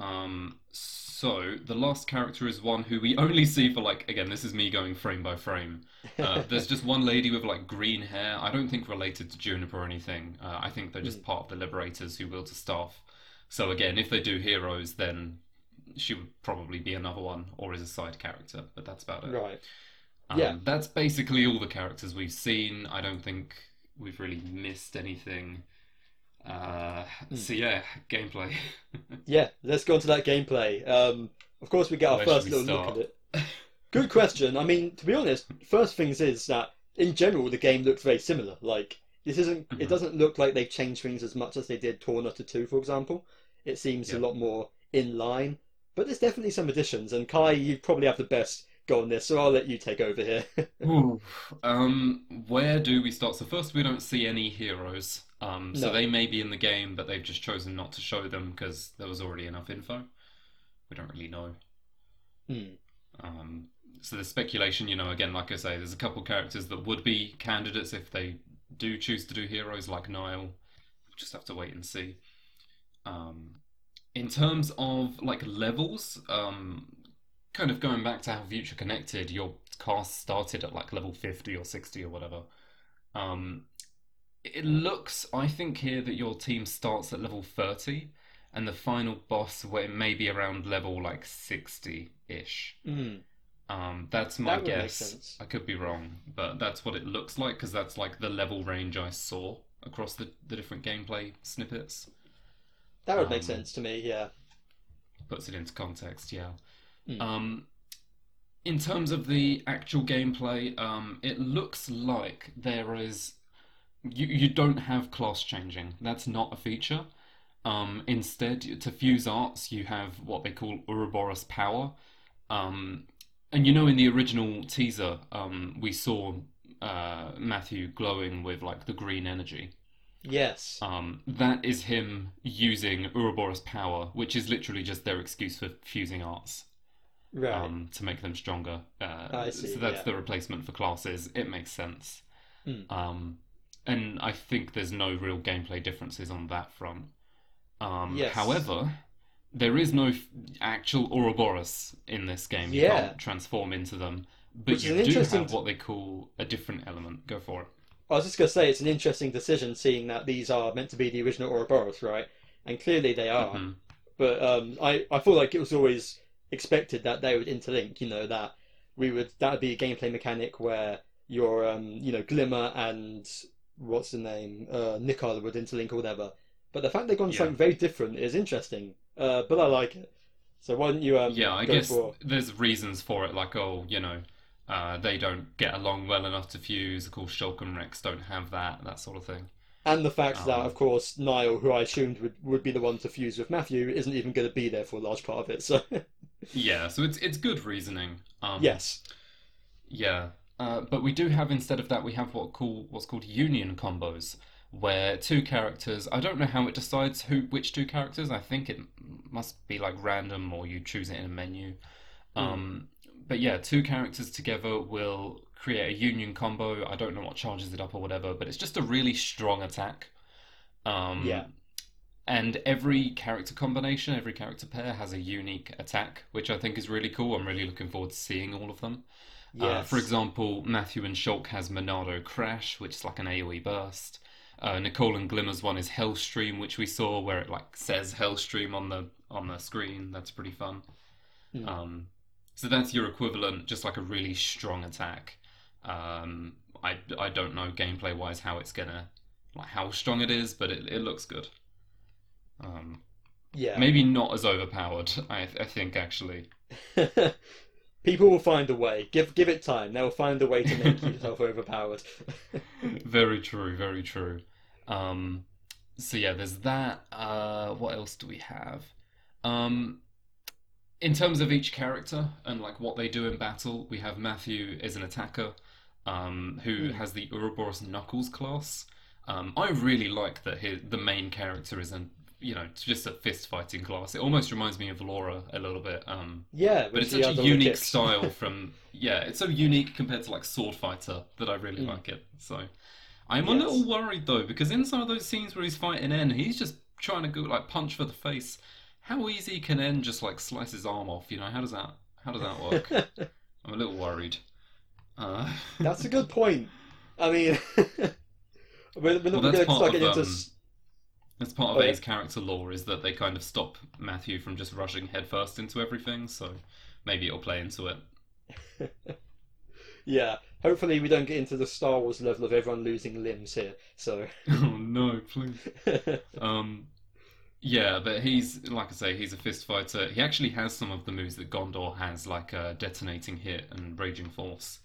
Um, so the last character is one who we only see for like again, this is me going frame by frame. Uh, there's just one lady with like green hair. I don't think related to Juniper or anything. Uh, I think they're just part of the Liberators who wield a staff. So again, if they do heroes, then she would probably be another one or is a side character. But that's about it. right. Um, Yeah. That's basically all the characters we've seen. I don't think we've really missed anything. Uh, Hmm. so yeah, gameplay. Yeah. Let's go on to that gameplay. Um, of course, we get our Where first little look at it. Good question. I mean, to be honest, first things is that in general the game looks very similar. Like this isn't. It Mhm. doesn't look like they've changed things as much as they did Tornado Two, for example. It seems a lot more in line, but there's definitely some additions. And Kye, you probably have the best go on this, so I'll let you take over here. Ooh. Um, where do we start? So first, we don't see any heroes. Um, so No. they may be in the game, but they've just chosen not to show them because there was already enough info. We don't really know. Hmm. Um, so the speculation, you know, again, like I say, there's a couple characters that would be candidates if they do choose to do heroes, like Nial. We'll just have to wait and see. Um, in terms of like levels, um, kind of going back to how Future Connected, your cast started at like level 50 or 60 or whatever. Um, it looks, I think here that your team starts at level 30 and the final boss it may be around level like 60-ish. Hmm. Um, that's my That guess. I could be wrong, but that's what it looks like because that's like the level range I saw across the, the different gameplay snippets. That would make Um, sense to me. Yeah. Puts it into context, yeah. Hmm. Um, in terms of the actual gameplay, um, it looks like there is you you don't have class changing. That's not a feature. Um, instead, to fuse arts, you have what they call Ouroboros power, Um, and you know, in the original teaser, um, we saw uh, Matthew glowing with like the green energy. Yes. Um, that is him using Ouroboros power, which is literally just their excuse for fusing arts right. um, to make them stronger. Uh, I see, so that's yeah. the replacement for classes. It makes sense. Mm. Um, and I think there's no real gameplay differences on that front. Um, Yes. However, there is no f- actual Ouroboros in this game. You Yeah. can't transform into them. But Which you do interesting have what they call a different element. Go for it. I was just going to say it's an interesting decision, seeing that these are meant to be the original Ouroboros, right? And clearly they are. Mhm. But um, I I feel like it was always expected that they would interlink. You know that we would that would be a gameplay mechanic where your um you know Glimmer and what's the name uh Nikol would interlink or whatever. But the fact they've gone Yeah. something very different is interesting. Uh, but I like it. So why don't you um Yeah, I guess for there's reasons for it, like oh, you know, uh, they don't get along well enough to fuse. Of course, Shulk and Rex don't have that, that sort of thing. and the fact that Um, of course Nial, who I assumed would, would be the one to fuse with Matthew, isn't even going to be there for a large part of it. So Yeah, so it's it's good reasoning. Um, yes, Yeah, uh, but we do have instead of that we have what call what's called union combos, where two characters. I don't know how it decides who which two characters. I think it must be like random or you choose it in a menu. Um, but yeah, two characters together will create a union combo. I don't know what charges it up or whatever, but it's just a really strong attack. Um, Yeah. And every character combination, every character pair has a unique attack, which I think is really cool. I'm really looking forward to seeing all of them. Uh, for example, Matthew and Shulk has Monado Crash, which is like an AoE burst. Uh, Nikol and Glimmer's one is Hellstream, which we saw where it like says Hellstream on the on the screen. That's pretty fun. Hmm. Um, so that's your equivalent, just like a really strong attack. Um, I I don't know gameplay wise how it's gonna like how strong it is, but it it looks good. Um, yeah. maybe not as overpowered. I I think actually. People will find a way. Give give it time. They'll find a way to make yourself overpowered. very true, very true. Um, so yeah, there's that. Uh, what else do we have? Um, in terms of each character and like what they do in battle, we have Matthew is an attacker, um, who Hmm. has the Ouroboros Knuckles class. Um, I really like that his, the main character is an you know just a fist fighting class. It almost reminds me of Laura a little bit. Um, yeah, but it's such a unique style from yeah it's so unique compared to like sword fighter that i really Mm. like it so i'm a little worried though because in some of those scenes where he's fighting n he's just trying to go like punch for the face how easy can n just like slice his arm off you know how does that how does that work i'm a little worried uh, That's a good point. I mean, we're, we're not going to start getting into. um, That's part of Oh, yeah. A's character lore is that they kind of stop Matthew from just rushing headfirst into everything, so maybe it'll play into it. Yeah, hopefully we don't get into the Star Wars level of everyone losing limbs here. So, oh no, please. Um, yeah, but he's like I say, he's a fist fighter. He actually has some of the moves that Ghondor has, like uh, detonating hit and raging force.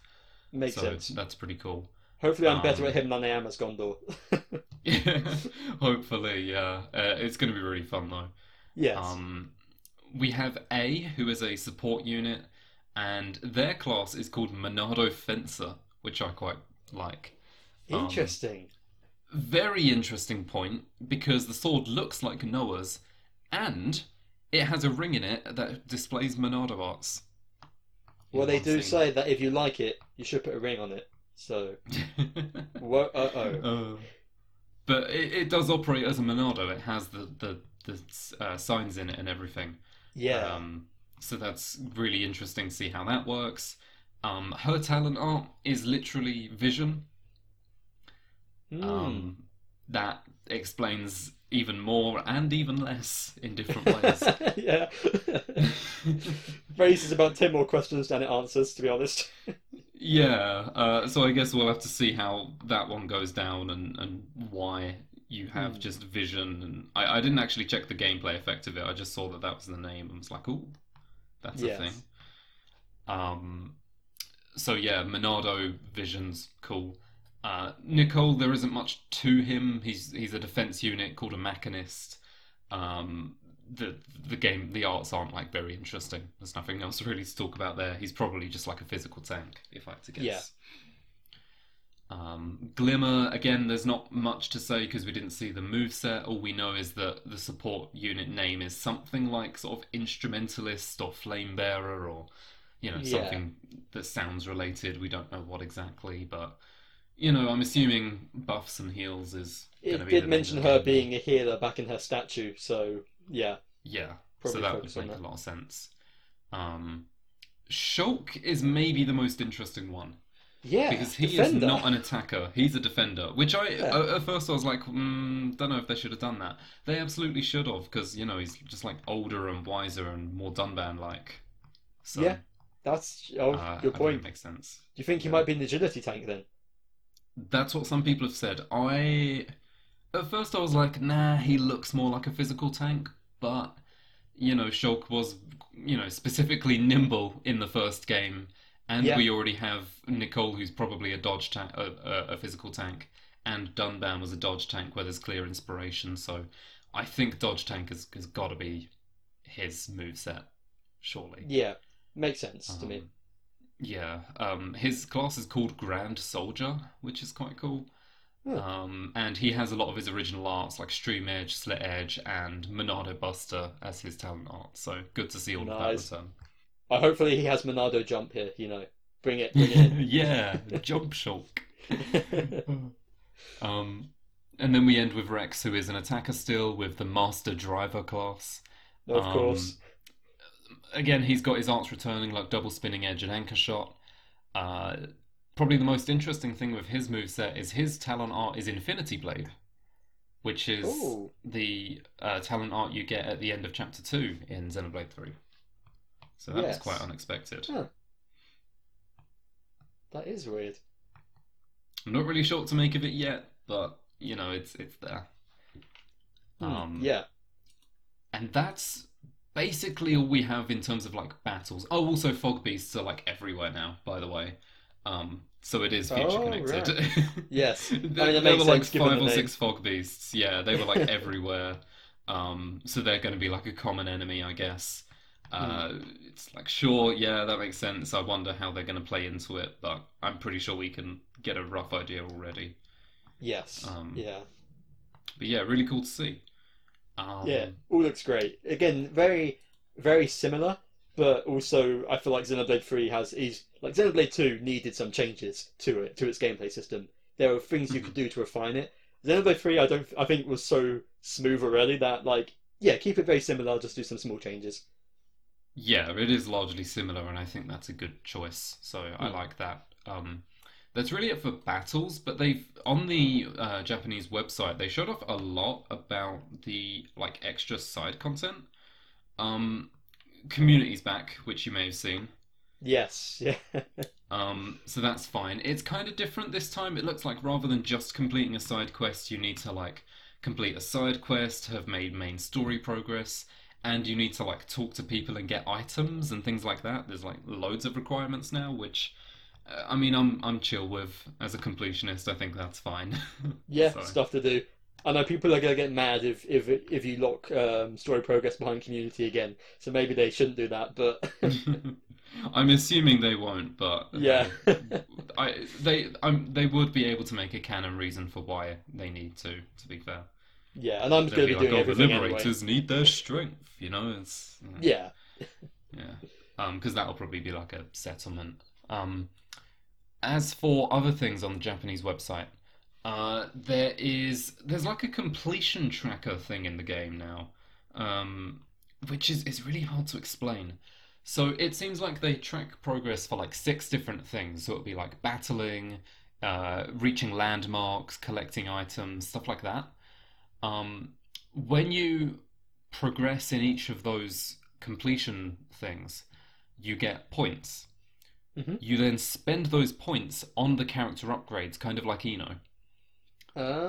makes so sense. that's pretty cool. Hopefully, I'm better um, at him than I am as Ghondor. Hopefully, yeah. Uh, it's going to be really fun though. yes. Um, we have A, who is a support unit, and their class is called Monado Fencer, which I quite like. um, Interesting. Very interesting point because the sword looks like Noah's, and it has a ring in it that displays Monado arts. well, they do say that if you like it, you should put a ring on it. So, uh oh. Uh, but it, it does operate as a Monado. It has the the, the uh, signs in it and everything. Yeah. Um, so that's really interesting to see how that works. Um, her talent art is literally vision. Hmm. Um, that explains even more and even less in different ways. yeah. Raises about 10 more questions than it answers, to be honest. Yeah, uh, so I guess we'll have to see how that one goes down and, and why you have Hmm. just vision. And I, I didn't actually check the gameplay effect of it. I just saw that that was the name and was like, oh, that's Yes. a thing. Um, so yeah, Monado vision's cool. Uh, Nikol, there isn't much to him. He's he's a defense unit called a mechanist. Um, the the game the arts aren't like very interesting. There's nothing else really to talk about there. He's probably just like a physical tank, if I had to guess. Yeah. Um, Glimmer again. There's not much to say because we didn't see the move set. All we know is that the support unit name is something like sort of instrumentalist or flame bearer or you know Yeah. something that sounds related. We don't know what exactly, but you know I'm assuming buffs and heals is. It be did mention her being a healer back in her statue, so yeah. Yeah, Probably so that would make that. a lot of sense. Um, Shulk is maybe the most interesting one Yeah, because he defender. is not an attacker; he's a defender. Which I Yeah. at- first I was like, mm, don't know if they should have done that. They absolutely should have because you know he's just like older and wiser and more Dunban like. So, Yeah, That's oh, uh, good point. makes sense. Do you think he yeah. might be an agility tank then? That's what some people have said. I at first I was like, nah, he looks more like a physical tank, but you know, Shulk was you know specifically nimble in the first game, and Yeah. we already have Nikol, who's probably a dodge tank, a, a, a physical tank, and Dunban was a dodge tank where there's clear inspiration. So I think dodge tank has, has got to be his moveset, surely. Yeah, makes sense to me. Um, Yeah, um, his class is called Grand Soldier, which is quite cool. Hmm. Um, and he has a lot of his original arts, like Stream Edge, Slit Edge, and Monado Buster as his talent art. So good to see all Nice. of that return. Uh, hopefully he has Monado jump here. You know, bring it, bring return. yeah, Jump Shulk. Um, and then we end with Rex, who is an attacker still with the Master Driver class. of Um, course. again, he's got his arts returning like double spinning edge and anchor shot. Uh, probably the most interesting thing with his moveset is his talent art is Infinity Blade, which is Ooh. the uh, talent art you get at the end of chapter 2 in Xenoblade 3. So that was quite unexpected. Huh. That is weird. I'm not really sure what to make of it yet, but you know, it's it's there. Hmm, Um, yeah. And that's basically all we have in terms of like battles. Oh, also fog beasts are like everywhere now, by the way. Um, so it is future Oh, connected. Yes. I mean, that there were like five or six fog beasts. Yeah, they were like everywhere. Um, so they're going to be like a common enemy, I guess. Uh, Hmm. It's like sure, yeah, that makes sense. I wonder how they're going to play into it, but I'm pretty sure we can get a rough idea already. Yes. Um, yeah. But yeah, really cool to see. Um, Yeah. All looks great. Again, very, very similar, but also I feel like Xenoblade Three has is like Xenoblade Two needed some changes to it to its gameplay system. There were things you could do to refine it. Xenoblade Three, I don't, I think was so smooth already that like, yeah, keep it very similar. Just do some small changes. Yeah, it is largely similar, and I think that's a good choice. So I Hmm. like that. Um, that's really it for battles, but they've on the uh, Japanese website they showed off a lot about the like extra side content. Um, communities back, which you may have seen. Yes. Yeah. Um, so that's fine. It's kind of different this time. It looks like rather than just completing a side quest, you need to like complete a side quest, have made main story progress, and you need to like talk to people and get items and things like that. There's like loads of requirements now, which uh, I mean, I'm I'm chill with as a completionist. I think that's fine. Yeah, So- stuff to do. I know people are gonna get mad if if if you lock um, story progress behind community again. So maybe they shouldn't do that. But I'm assuming they won't, but yeah, I they I'm, they would be able to make a canon reason for why they need to. To be fair. yeah, and I'm They'll gonna be be like, doing oh, the everything anyway. liberators need their strength, you know. It's Yeah, yeah, um, because that'll probably be like a settlement. Um, as for other things on the Japanese website, uh, there is there's like a completion tracker thing in the game now, um, which is is really hard to explain. So it seems like they track progress for like six different things. So it'll be like battling, uh, reaching landmarks, collecting items, stuff like that. Um, when you progress in each of those completion things, you get points. Mhm. You then spend those points on the character upgrades, kind of like Ino.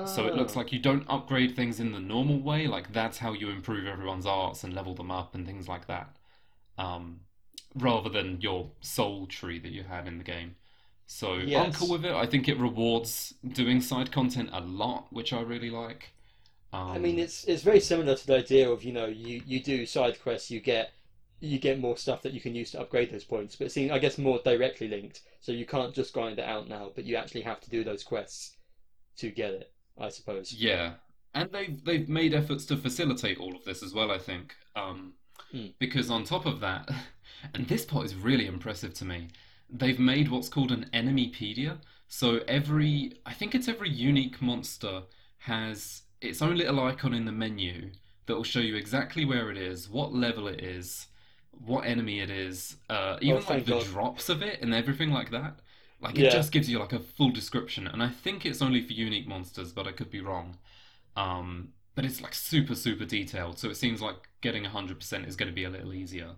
So it looks Ah, like you don't upgrade things in the normal way, like that's how you improve everyone's arts and level them up and things like that. Um, rather than your soul tree that you had in the game. So I'm cool with it. I think it rewards doing side content a lot, which I really like. Um, I mean, it's it's very similar to the idea of you know you you do side quests, you get you get more stuff that you can use to upgrade those points. But it seems I guess more directly linked, so you can't just grind it out now, but you actually have to do those quests to get it. I suppose. Yeah, and they've they've made efforts to facilitate all of this as well. I think, um, Hmm. because on top of that, and this part is really impressive to me, they've made what's called an enemypedia. So every, I think it's every unique monster has its own little icon in the menu that will show you exactly where it is, what level it is, what enemy it is, uh, even like the God. drops of it and everything like that. Like it Yeah. just gives you like a full description, and I think it's only for unique monsters, but I could be wrong. Um, but it's like super super detailed, so it seems like getting hundred percent is going to be a little easier.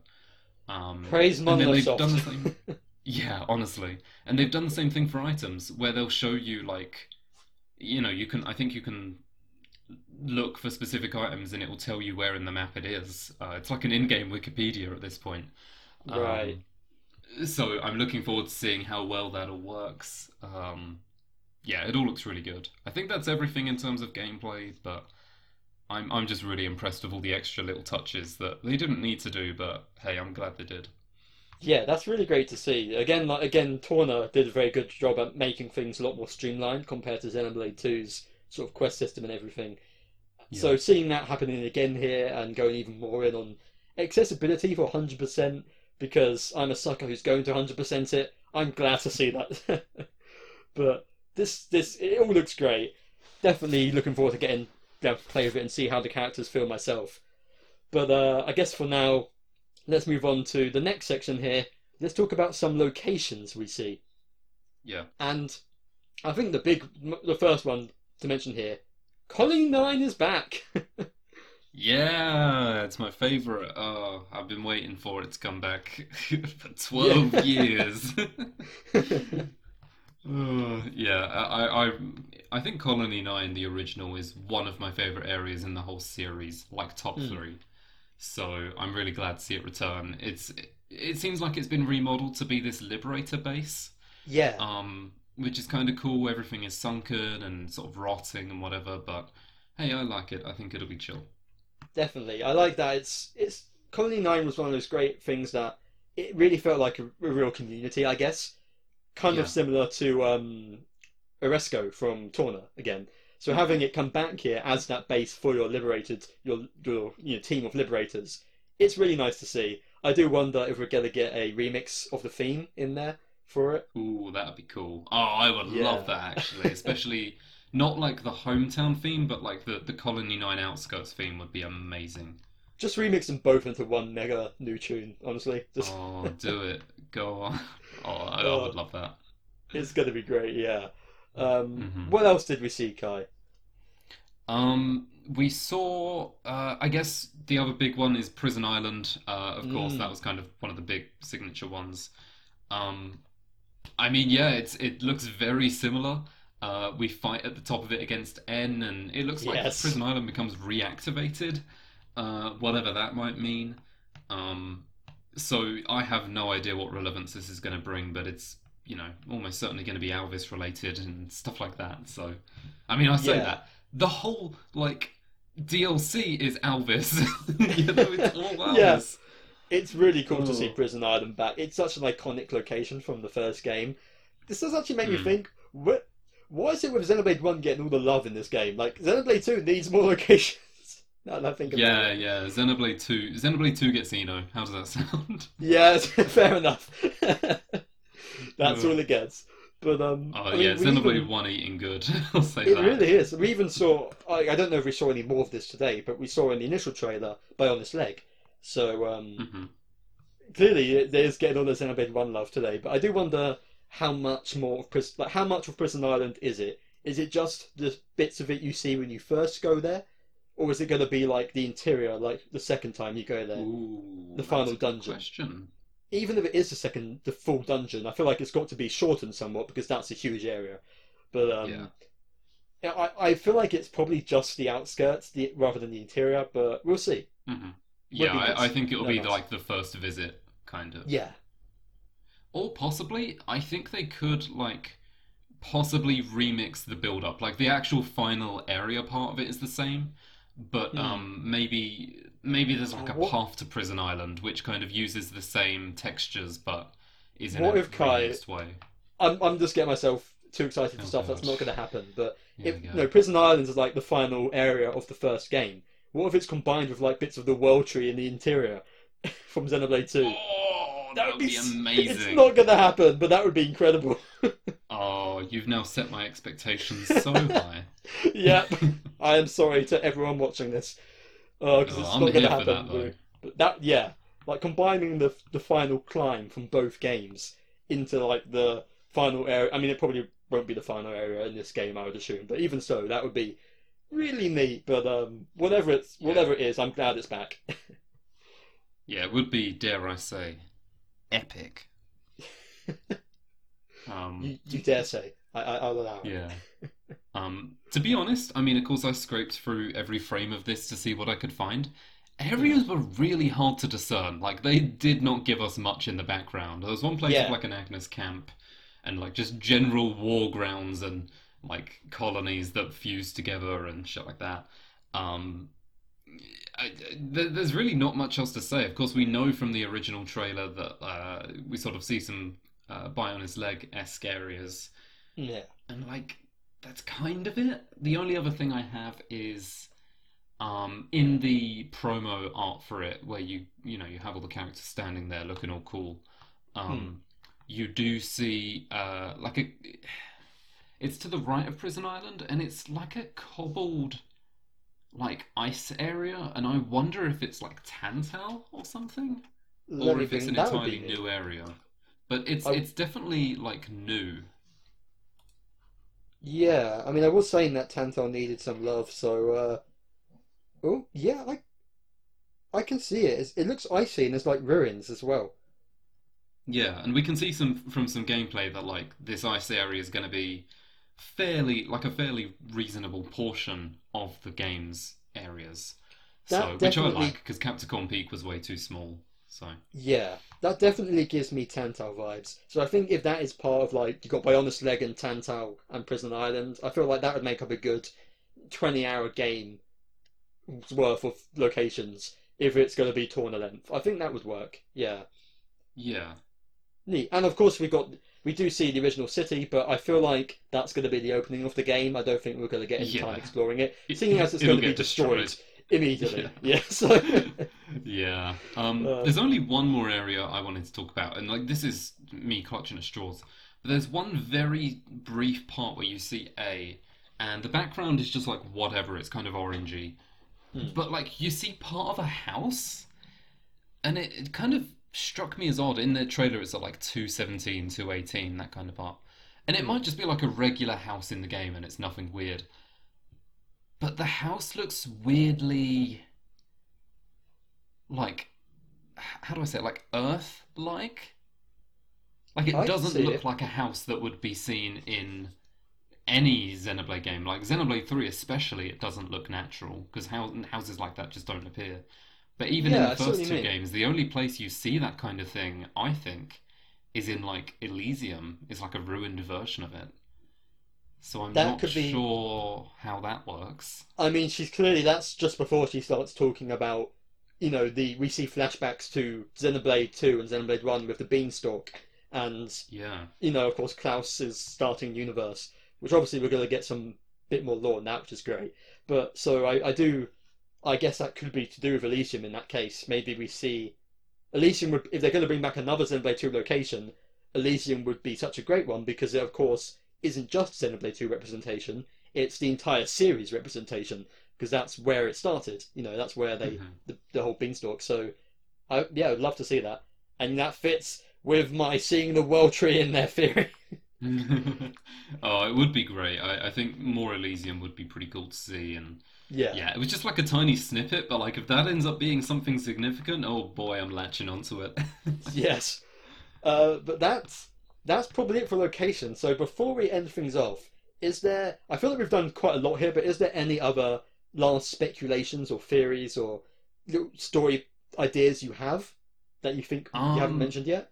Um, Praise and then they've Monolith Soft. done the same. Yeah, honestly, and they've done the same thing for items where they'll show you like, you know, you can. I think you can look for specific items and it will tell you where in the map it is. Uh, it's like an in-game Wikipedia at this point. Um, Right. So I'm looking forward to seeing how well that all works. Um, yeah, it all looks really good. I think that's everything in terms of gameplay, but I'm I'm just really impressed with all the extra little touches that they didn't need to do, but hey, I'm glad they did. Yeah, that's really great to see. Again, like again, Torna did a very good job at making things a lot more streamlined compared to Xenoblade 2's sort of quest system and everything. So seeing that happening again here and going even more in on accessibility for 100% because I'm a sucker who's going to 100% it. I'm glad to see that. but this this it all looks great. Definitely looking forward to getting yeah, play with it and see how the characters feel myself. But uh, I guess for now, let's move on to the next section here. Let's talk about some locations we see. Yeah. And I think the big, the first one to mention here, Colony Nine is back. Yeah, it's my favorite. Oh, I've been waiting for it to come back for 12 years. Oh, yeah, I, I, I think Colony 9, the original, is one of my favorite areas in the whole series, like top Hmm. three. So I'm really glad to see it return. It's, it seems like it's been remodeled to be this Liberator base, yeah, um, which is kind of cool. Everything is sunken and sort of rotting and whatever, but hey, I like it. I think it'll be chill. Definitely. I like that. It's it's Colony Nine was one of those great things that it really felt like a, a real community. I guess, kind Yeah. of similar to um, Auresco from Torna again. So having it come back here as that base for your liberated your your you know, team of liberators, it's really nice to see. I do wonder if we're gonna get a remix of the theme in there for it. Ooh, that'd be cool. Oh, I would Yeah. love that actually, especially not like the hometown theme, but like the the Colony Nine outskirts theme would be amazing. Just remix them both into one mega new tune. Honestly, just Oh, do it. Go on. Oh, I, I Oh. would love that. it's gonna be great. Yeah. Um, Mhm. What else did we see, Kye? Um, we saw, uh, I guess the other big one is Prison Island. Uh, of course, Mm. that was kind of one of the big signature ones. Um, I mean, yeah, it's it looks very similar. Uh, we fight at the top of it against N, and it looks like Yes. Prison Island becomes reactivated, uh, whatever that might mean. Um, so I have no idea what relevance this is going to bring, but it's you know almost certainly going to be Alvis related and stuff like that. So, I mean, I say Yeah. that the whole like DLC is Alvis. you know, it's all Alvis. Yeah. It's really cool to see Oh. Prison Island back. It's such an iconic location from the first game. This does actually make me Hmm. think, what, why is it with Xenoblade 1 getting all the love in this game? Like, Xenoblade 2 needs more locations. now that I think about Yeah, it. yeah. Xenoblade 2. Xenoblade 2 gets Ino. How does that sound? Yeah, fair enough. That's all it gets. But, um, Oh, I mean, yeah. Xenoblade even- 1 eating good. I'll say that. It that. really is. We even saw. I, I don't know if we saw any more of this today, but we saw in the initial trailer Bionis' Leg. So um, Mhm. clearly, is getting on the Xenoblade One love today. But I do wonder how much more of Prison, like how much of Prison Island is it? Is it just the bits of it you see when you first go there, or is it going to be like the interior, like the second time you go there? Ooh, The final dungeon. Question. Even if it is the second, the full dungeon, I feel like it's got to be shortened somewhat because that's a huge area. But um, Yeah. yeah, I, I feel like it's probably just the outskirts, the rather than the interior. But we'll see. hmm Yeah, I, I think it'll No, be nice. like the first visit, kind of. Yeah, Or possibly, I think they could like possibly remix the build up. Like the actual final area part of it is the same, but Hmm. um, maybe maybe there's like a path to Prison Island which kind of uses the same textures but is in What a if Kye- way. I'm I'm just getting myself too excited for Oh, stuff that's not going to happen. But if go. know, Prison Island is like the final area of the first game. What if it's combined with like bits of the world tree in the interior from Xenoblade Two? Oh, that would be s- amazing. It's not going to happen, but that would be incredible. Oh, you've now set my expectations so high. yeah, I am sorry to everyone watching this because No, it's I'm not going to happen. that, but that, yeah, like combining the the final climb from both games into like the final area. I mean, it probably won't be the final area in this game, I would assume, but even so, that would be really neat. But um, whatever it's Yeah. whatever it is, I'm glad it's back. Yeah, it would be, dare I say, epic. Um, you, you dare say? I, I, I'll allow it. Yeah. Um, to be honest, I mean, of course, I scraped through every frame of this to see what I could find. Areas were really hard to discern. Like, they did not give us much in the background. There was one place Yeah. with, like, an Agnus camp and, like, just general war grounds and, like, colonies that fused together and shit like that. Um, I, there, there's really not much else to say. Of course, we know from the original trailer that uh, we sort of see some uh, Bionis Leg esque areas. Yeah. And like that's kind of it. The only other thing I have is um in the promo art for it where you you know you have all the characters standing there looking all cool. Um you do see uh like a it's to the right of Prison Island and it's like a cobbled like ice area and I wonder if it's like Tantal or something Let or if it's an that would be entirely new area. But it's I- it's definitely like new. Yeah, I mean, I was saying that Tantal needed some love, so uh, oh yeah, I I can see it. It's, it looks icy and there's like ruins as well. Yeah, and we can see some from some gameplay that like this ice area is going to be fairly like a fairly reasonable portion of the game's areas. So, That which I like because Capticom Peak was way too small. So, Yeah, that definitely gives me Tantal vibes. So I think if that is part of like you got Bionis Leg and Tantal and Prison Island, I feel like that would make up a good twenty-hour game worth of locations if it's going to be Torna length. I think that would work. Yeah. yeah, Neat. And of course, we've got we do see the original city, but I feel like that's going to be the opening of the game. I don't think we're going to get any Yeah. time exploring it, seeing as it's it'll going to be destroyed, destroyed. immediately. Yeah. Yeah. So yeah. Um, Uh, there's only one more area I wanted to talk about, and like this is me clutching at straws. But there's one very brief part where you see A, and the background is just like whatever. It's kind of orangey, Hmm. but like you see part of a house, and it, it kind of struck me as odd. In the trailer, it's at like 217, 218, that kind of part, and it might just be like a regular house in the game, and it's nothing weird. But the house looks weirdly like how do I say it? Like Earth like? Like it I doesn't look it. like a house that would be seen in any Xenoblade game. Like Xenoblade 3 especially, it doesn't look natural because houses like that just don't appear. But even in Yeah, I the first two mean. games, the only place you see that kind of thing, I think, is in like Elysium, is like a ruined version of it. So I'm That not could be- sure how that works. I mean, she's clearly that's just before she starts talking about, you know, the we see flashbacks to Xenoblade Two and Xenoblade One with the beanstalk, and Yeah. you know, of course, Klaus's starting universe, which obviously we're going to get some bit more lore in that, which is great. But so I, I do, I guess that could be to do with Elysium in that case. Maybe we see Elysium would, if they're going to bring back another Xenoblade 2 location, Elysium would be such a great one because it, of course, isn't just Xenoblade 2 representation, it's the entire series representation because that's where it started. You know, that's where they, Mhm. the, the whole beanstalk. So, I, yeah, I'd love to see that. And that fits with my seeing the world tree in their theory. oh, it would be great. I, I think more Elysium would be pretty cool to see. And yeah. yeah, it was just like a tiny snippet, but like if that ends up being something significant, oh boy, I'm latching onto it. Yes. Uh, but that's that's probably it for location. So before we end things off, is there? I feel like we've done quite a lot here, but is there any other last speculations or theories or story ideas you have that you think you haven't Um, mentioned yet?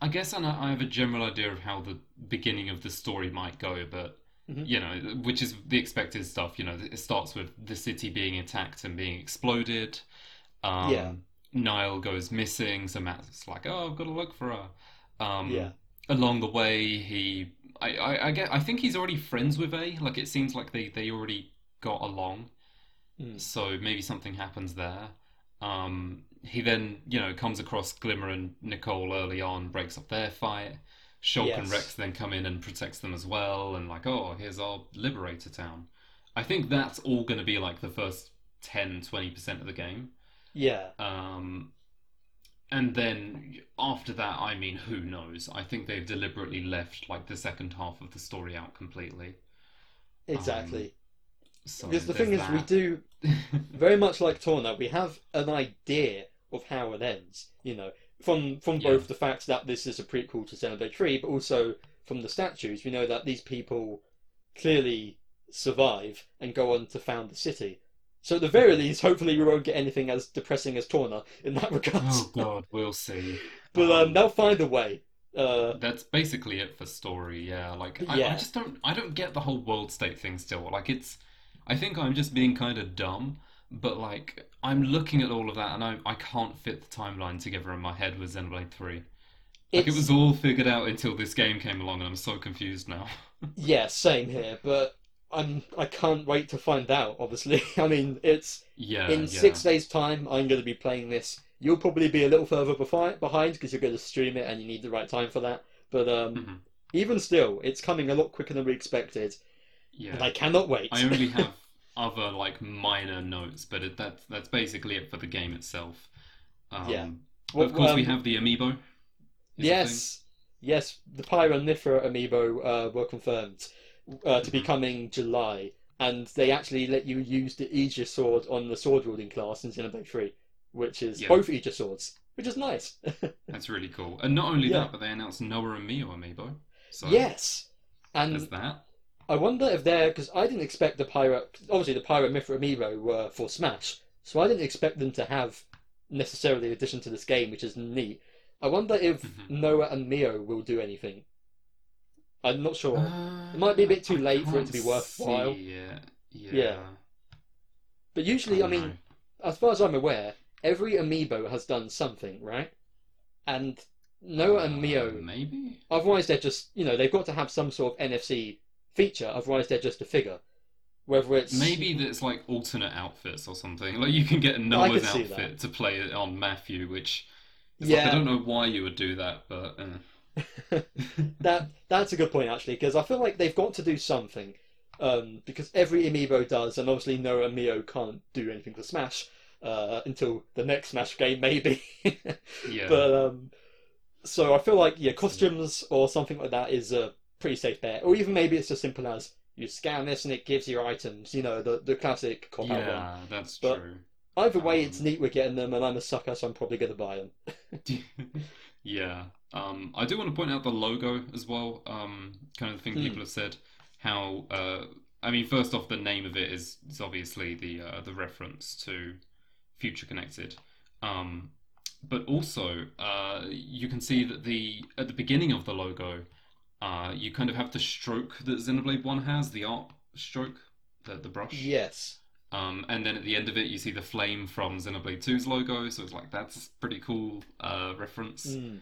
I guess I I have a general idea of how the beginning of the story might go, but Mhm. you know, which is the expected stuff. You know, it starts with the city being attacked and being exploded. Yeah. Um, Nial goes missing, so Matt's like, "Oh, I've got to look for her." Yeah. Um, along the way, he, I, I, I get, I think he's already friends with A. Like it seems like they they already got along. Mm. So maybe something happens there. Um, he then, you know, comes across Glimmer and Nikol early on, breaks up their fight. Shulk and Rex then come in and protects them as well, and like, oh, here's our Liberator town. I think that's all going to be like the first 10, 20% of the game. Yeah. Um, and then after that, I mean, who knows? I think they've deliberately left like the second half of the story out completely. Exactly. So because the thing is, we do very much like Torna. We have an idea of how it ends. You know, from from Yeah. both the fact that this is a prequel to Xenoblade Three, but also from the statues, we know that these people clearly survive and go on to found the city. So at the very least, hopefully, we won't get anything as depressing as Torna in that regard. Oh god, we'll see. but um, Um, they'll find a way. Uh, That's basically it for story, yeah. Like I, I just don't I don't get the whole world state thing still. Like it's I think I'm just being kind of dumb, but like I'm looking at all of that and I I can't fit the timeline together in my head with Xenoblade 3. Like it was all figured out until this game came along and I'm so confused now. yeah, same here. But I'm I can't wait to find out. Obviously, I mean it's Yeah, in yeah. six days' time, I'm going to be playing this. You'll probably be a little further befi- behind because you're going to stream it and you need the right time for that. But um, Mhm. even still, it's coming a lot quicker than we expected, Yeah. and I cannot wait. I only have other like minor notes, but it, that's that's basically it for the game itself. Um, Yeah. but of course, we um, have the amiibo. yes, yes, the Pyra and Mythra amiibo uh, were confirmed uh, to be coming July, and they actually let you use the Aegis sword on the sword wielding class in Xenoblade 3, which is Yeah. both Aegis swords, which is nice. That's really cool. And not only Yeah. that, but they announced Noah and Mio amiibo. So yes, and there's that. I wonder if they're because I didn't expect the Pyra. Obviously, the Pyra Mythra Amiibo were for Smash, so I didn't expect them to have necessarily an addition to this game, which is neat. I wonder if Mhm. Noah and Mio will do anything. I'm not sure. Uh, It might be a bit too I late for it to be worthwhile. see. Yeah. Yeah. but usually, I don't mean, know. as far as I'm aware, every Amiibo has done something, right? And Noah and Uh, Mio, maybe. otherwise they're just you know they've got to have some sort of NFC feature. Otherwise, they're just a figure. Whether it's Maybe that's like alternate outfits or something. Like you can get Noah's outfit to play it on Matthew, which is like, I don't know why you would do that, but uh. that that's a good point actually because I feel like they've got to do something um, because every amiibo does, and obviously Noah and Mio can't do anything for Smash uh, until the next Smash game maybe. yeah. But um, so I feel like yeah, costumes or something like that is a pretty safe bet, or even maybe it's as simple as you scan this and it gives you items. You know the the classic cop out one. yeah, that's But- true. Either way, it's Um, neat we're getting them, and I'm a sucker, so I'm probably going to buy them. yeah. Um, I do want to point out the logo as well. Um, kind of the thing Hmm. people have said. How uh, I mean, first off, the name of it is, is obviously the uh, the reference to Future Connected. Um, but also, uh, you can see that the at the beginning of the logo, uh, you kind of have the stroke that Xenoblade One has, the art stroke, the the brush. Yes. Um, and then at the end of it, you see the flame from Xenoblade 2's logo, so it's like that's a pretty cool uh, reference. Mm.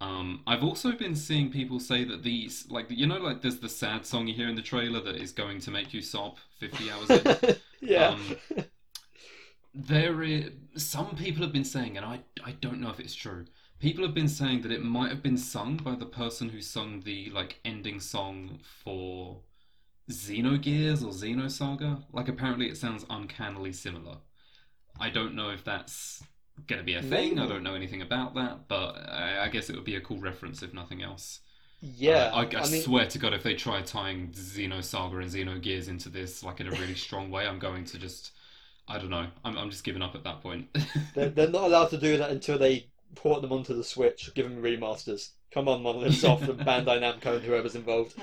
Um, I've also been seeing people say that these, like, you know, like there's the sad song you hear in the trailer that is going to make you sob 50 hours in. yeah. Um, there is some people have been saying, and I I don't know if it's true. People have been saying that it might have been sung by the person who sung the like ending song for Xenogears or Xenosaga. Like apparently it sounds uncannily similar. I don't know if that's gonna be a thing. I don't know anything about that, but I, I guess it would be a cool reference if nothing else. yeah. Uh, I, I, I mean, swear to God, if they try tying Xenosaga and Xenogears into this like in a really strong way, I'm going to just I don't know. I'm I'm just giving up at that point. they're, they're not allowed to do that until they port them onto the Switch, give them remasters. Come on, Monolith Soft and Bandai Namco and whoever's involved.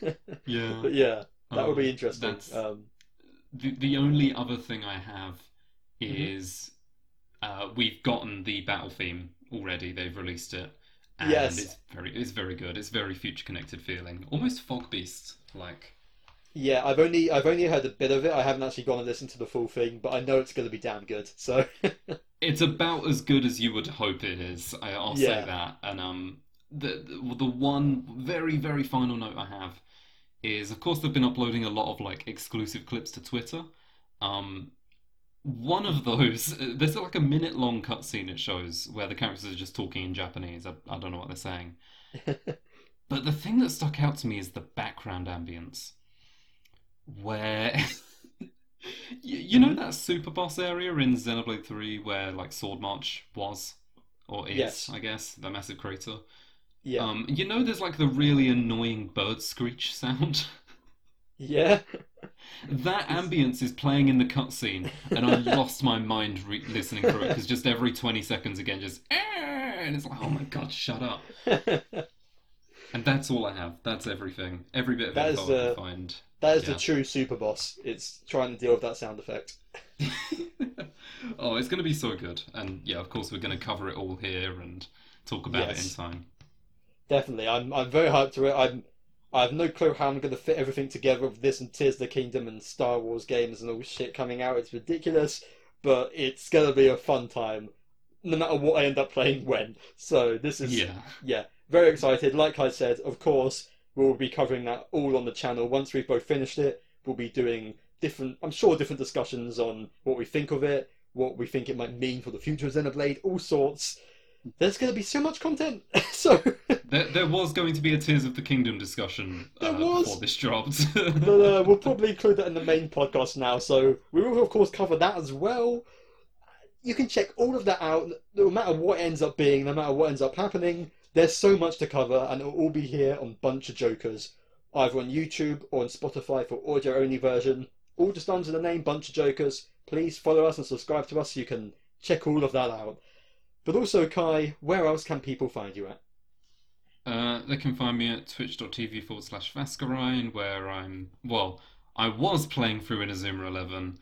yeah. But yeah, that would be Um, interesting. Um, The the only other thing I have Mhm. is uh, we've gotten the battle theme already. They've released it, and Yes. it's very it's very good. It's very future connected feeling, almost Fog Beast like. Yeah, I've only I've only heard a bit of it. I haven't actually gone and listened to the full thing, but I know it's going to be damn good. So It's about as good as you would hope it is. I, I'll Yeah. say that. And um, the, the the one very very final note I have is, of course, they've been uploading a lot of like exclusive clips to Twitter. Um, one of those, there's like a minute long cutscene it shows where the characters are just talking in Japanese. I, I don't know what they're saying. But the thing that stuck out to me is the background ambience, where you, you know that super boss area in Xenoblade 3 where like Swordmarch was, or is, Yes. I guess, the massive crater. yeah, Um, you know, there's like the really annoying bird screech sound. yeah, That ambience is playing in the cutscene, and I lost my mind re- listening through it because just every 20 seconds again, just "Eh," and it's like, oh my god, shut up. And that's all I have. That's everything. Every bit of That info is, I uh, can find. That is the true super boss. It's trying to deal with that sound effect. oh, it's going to be so good. And yeah, of course, we're going to cover it all here and talk about it in time. Definitely, I'm I'm very hyped to it. I'm I have no clue how I'm going to fit everything together with this and Tears of the Kingdom and Star Wars games and all this shit coming out. It's ridiculous, but it's going to be a fun time, no matter what I end up playing when. So this is Yeah. yeah, very excited. Like I said, of course, we'll be covering that all on the channel. Once we've both finished it, we'll be doing different, I'm sure, different discussions on what we think of it, what we think it might mean for the future of Xenoblade, all sorts. There's going to be so much content. so, There, there was going to be a Tears of the Kingdom discussion uh, There was. before this dropped. uh, we'll probably include that in the main podcast now. So, we will, of course, cover that as well. You can check all of that out, no matter what ends up being, no matter what ends up happening. There's so much to cover, and it'll all be here on BunchaJokahs, either on YouTube or on Spotify for audio only version. All just under the name BunchaJokahs. Please follow us and subscribe to us so you can check all of that out. But also, Kye, where else can people find you at? Uh, they can find me at twitch.tv forward slash Fascurreyn, where I'm, well, I was playing through Inazuma 11.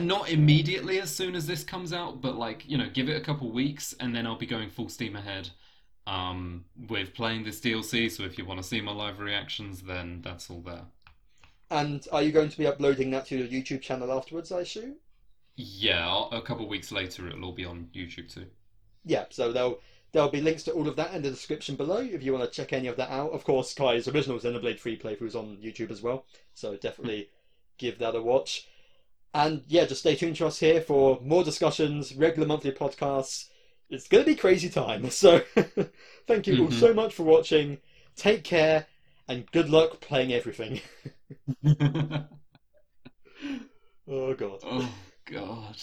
Not immediately as soon as this comes out, but like, you know, give it a couple weeks and then I'll be going full steam ahead um, with playing this DLC. So if you want to see my live reactions, then that's all there. And are you going to be uploading that to your YouTube channel afterwards, I assume? Yeah, a couple of weeks later, it'll all be on YouTube too. yeah, so there'll there'll be links to all of that in the description below if you want to check any of that out. Of course, Kye's original Xenoblade 3 playthroughs on YouTube as well, so definitely give that a watch. And yeah, just stay tuned to us here for more discussions, regular monthly podcasts. It's going to be crazy time. So thank you all Mhm. so much for watching. Take care and good luck playing everything. oh god. oh, God.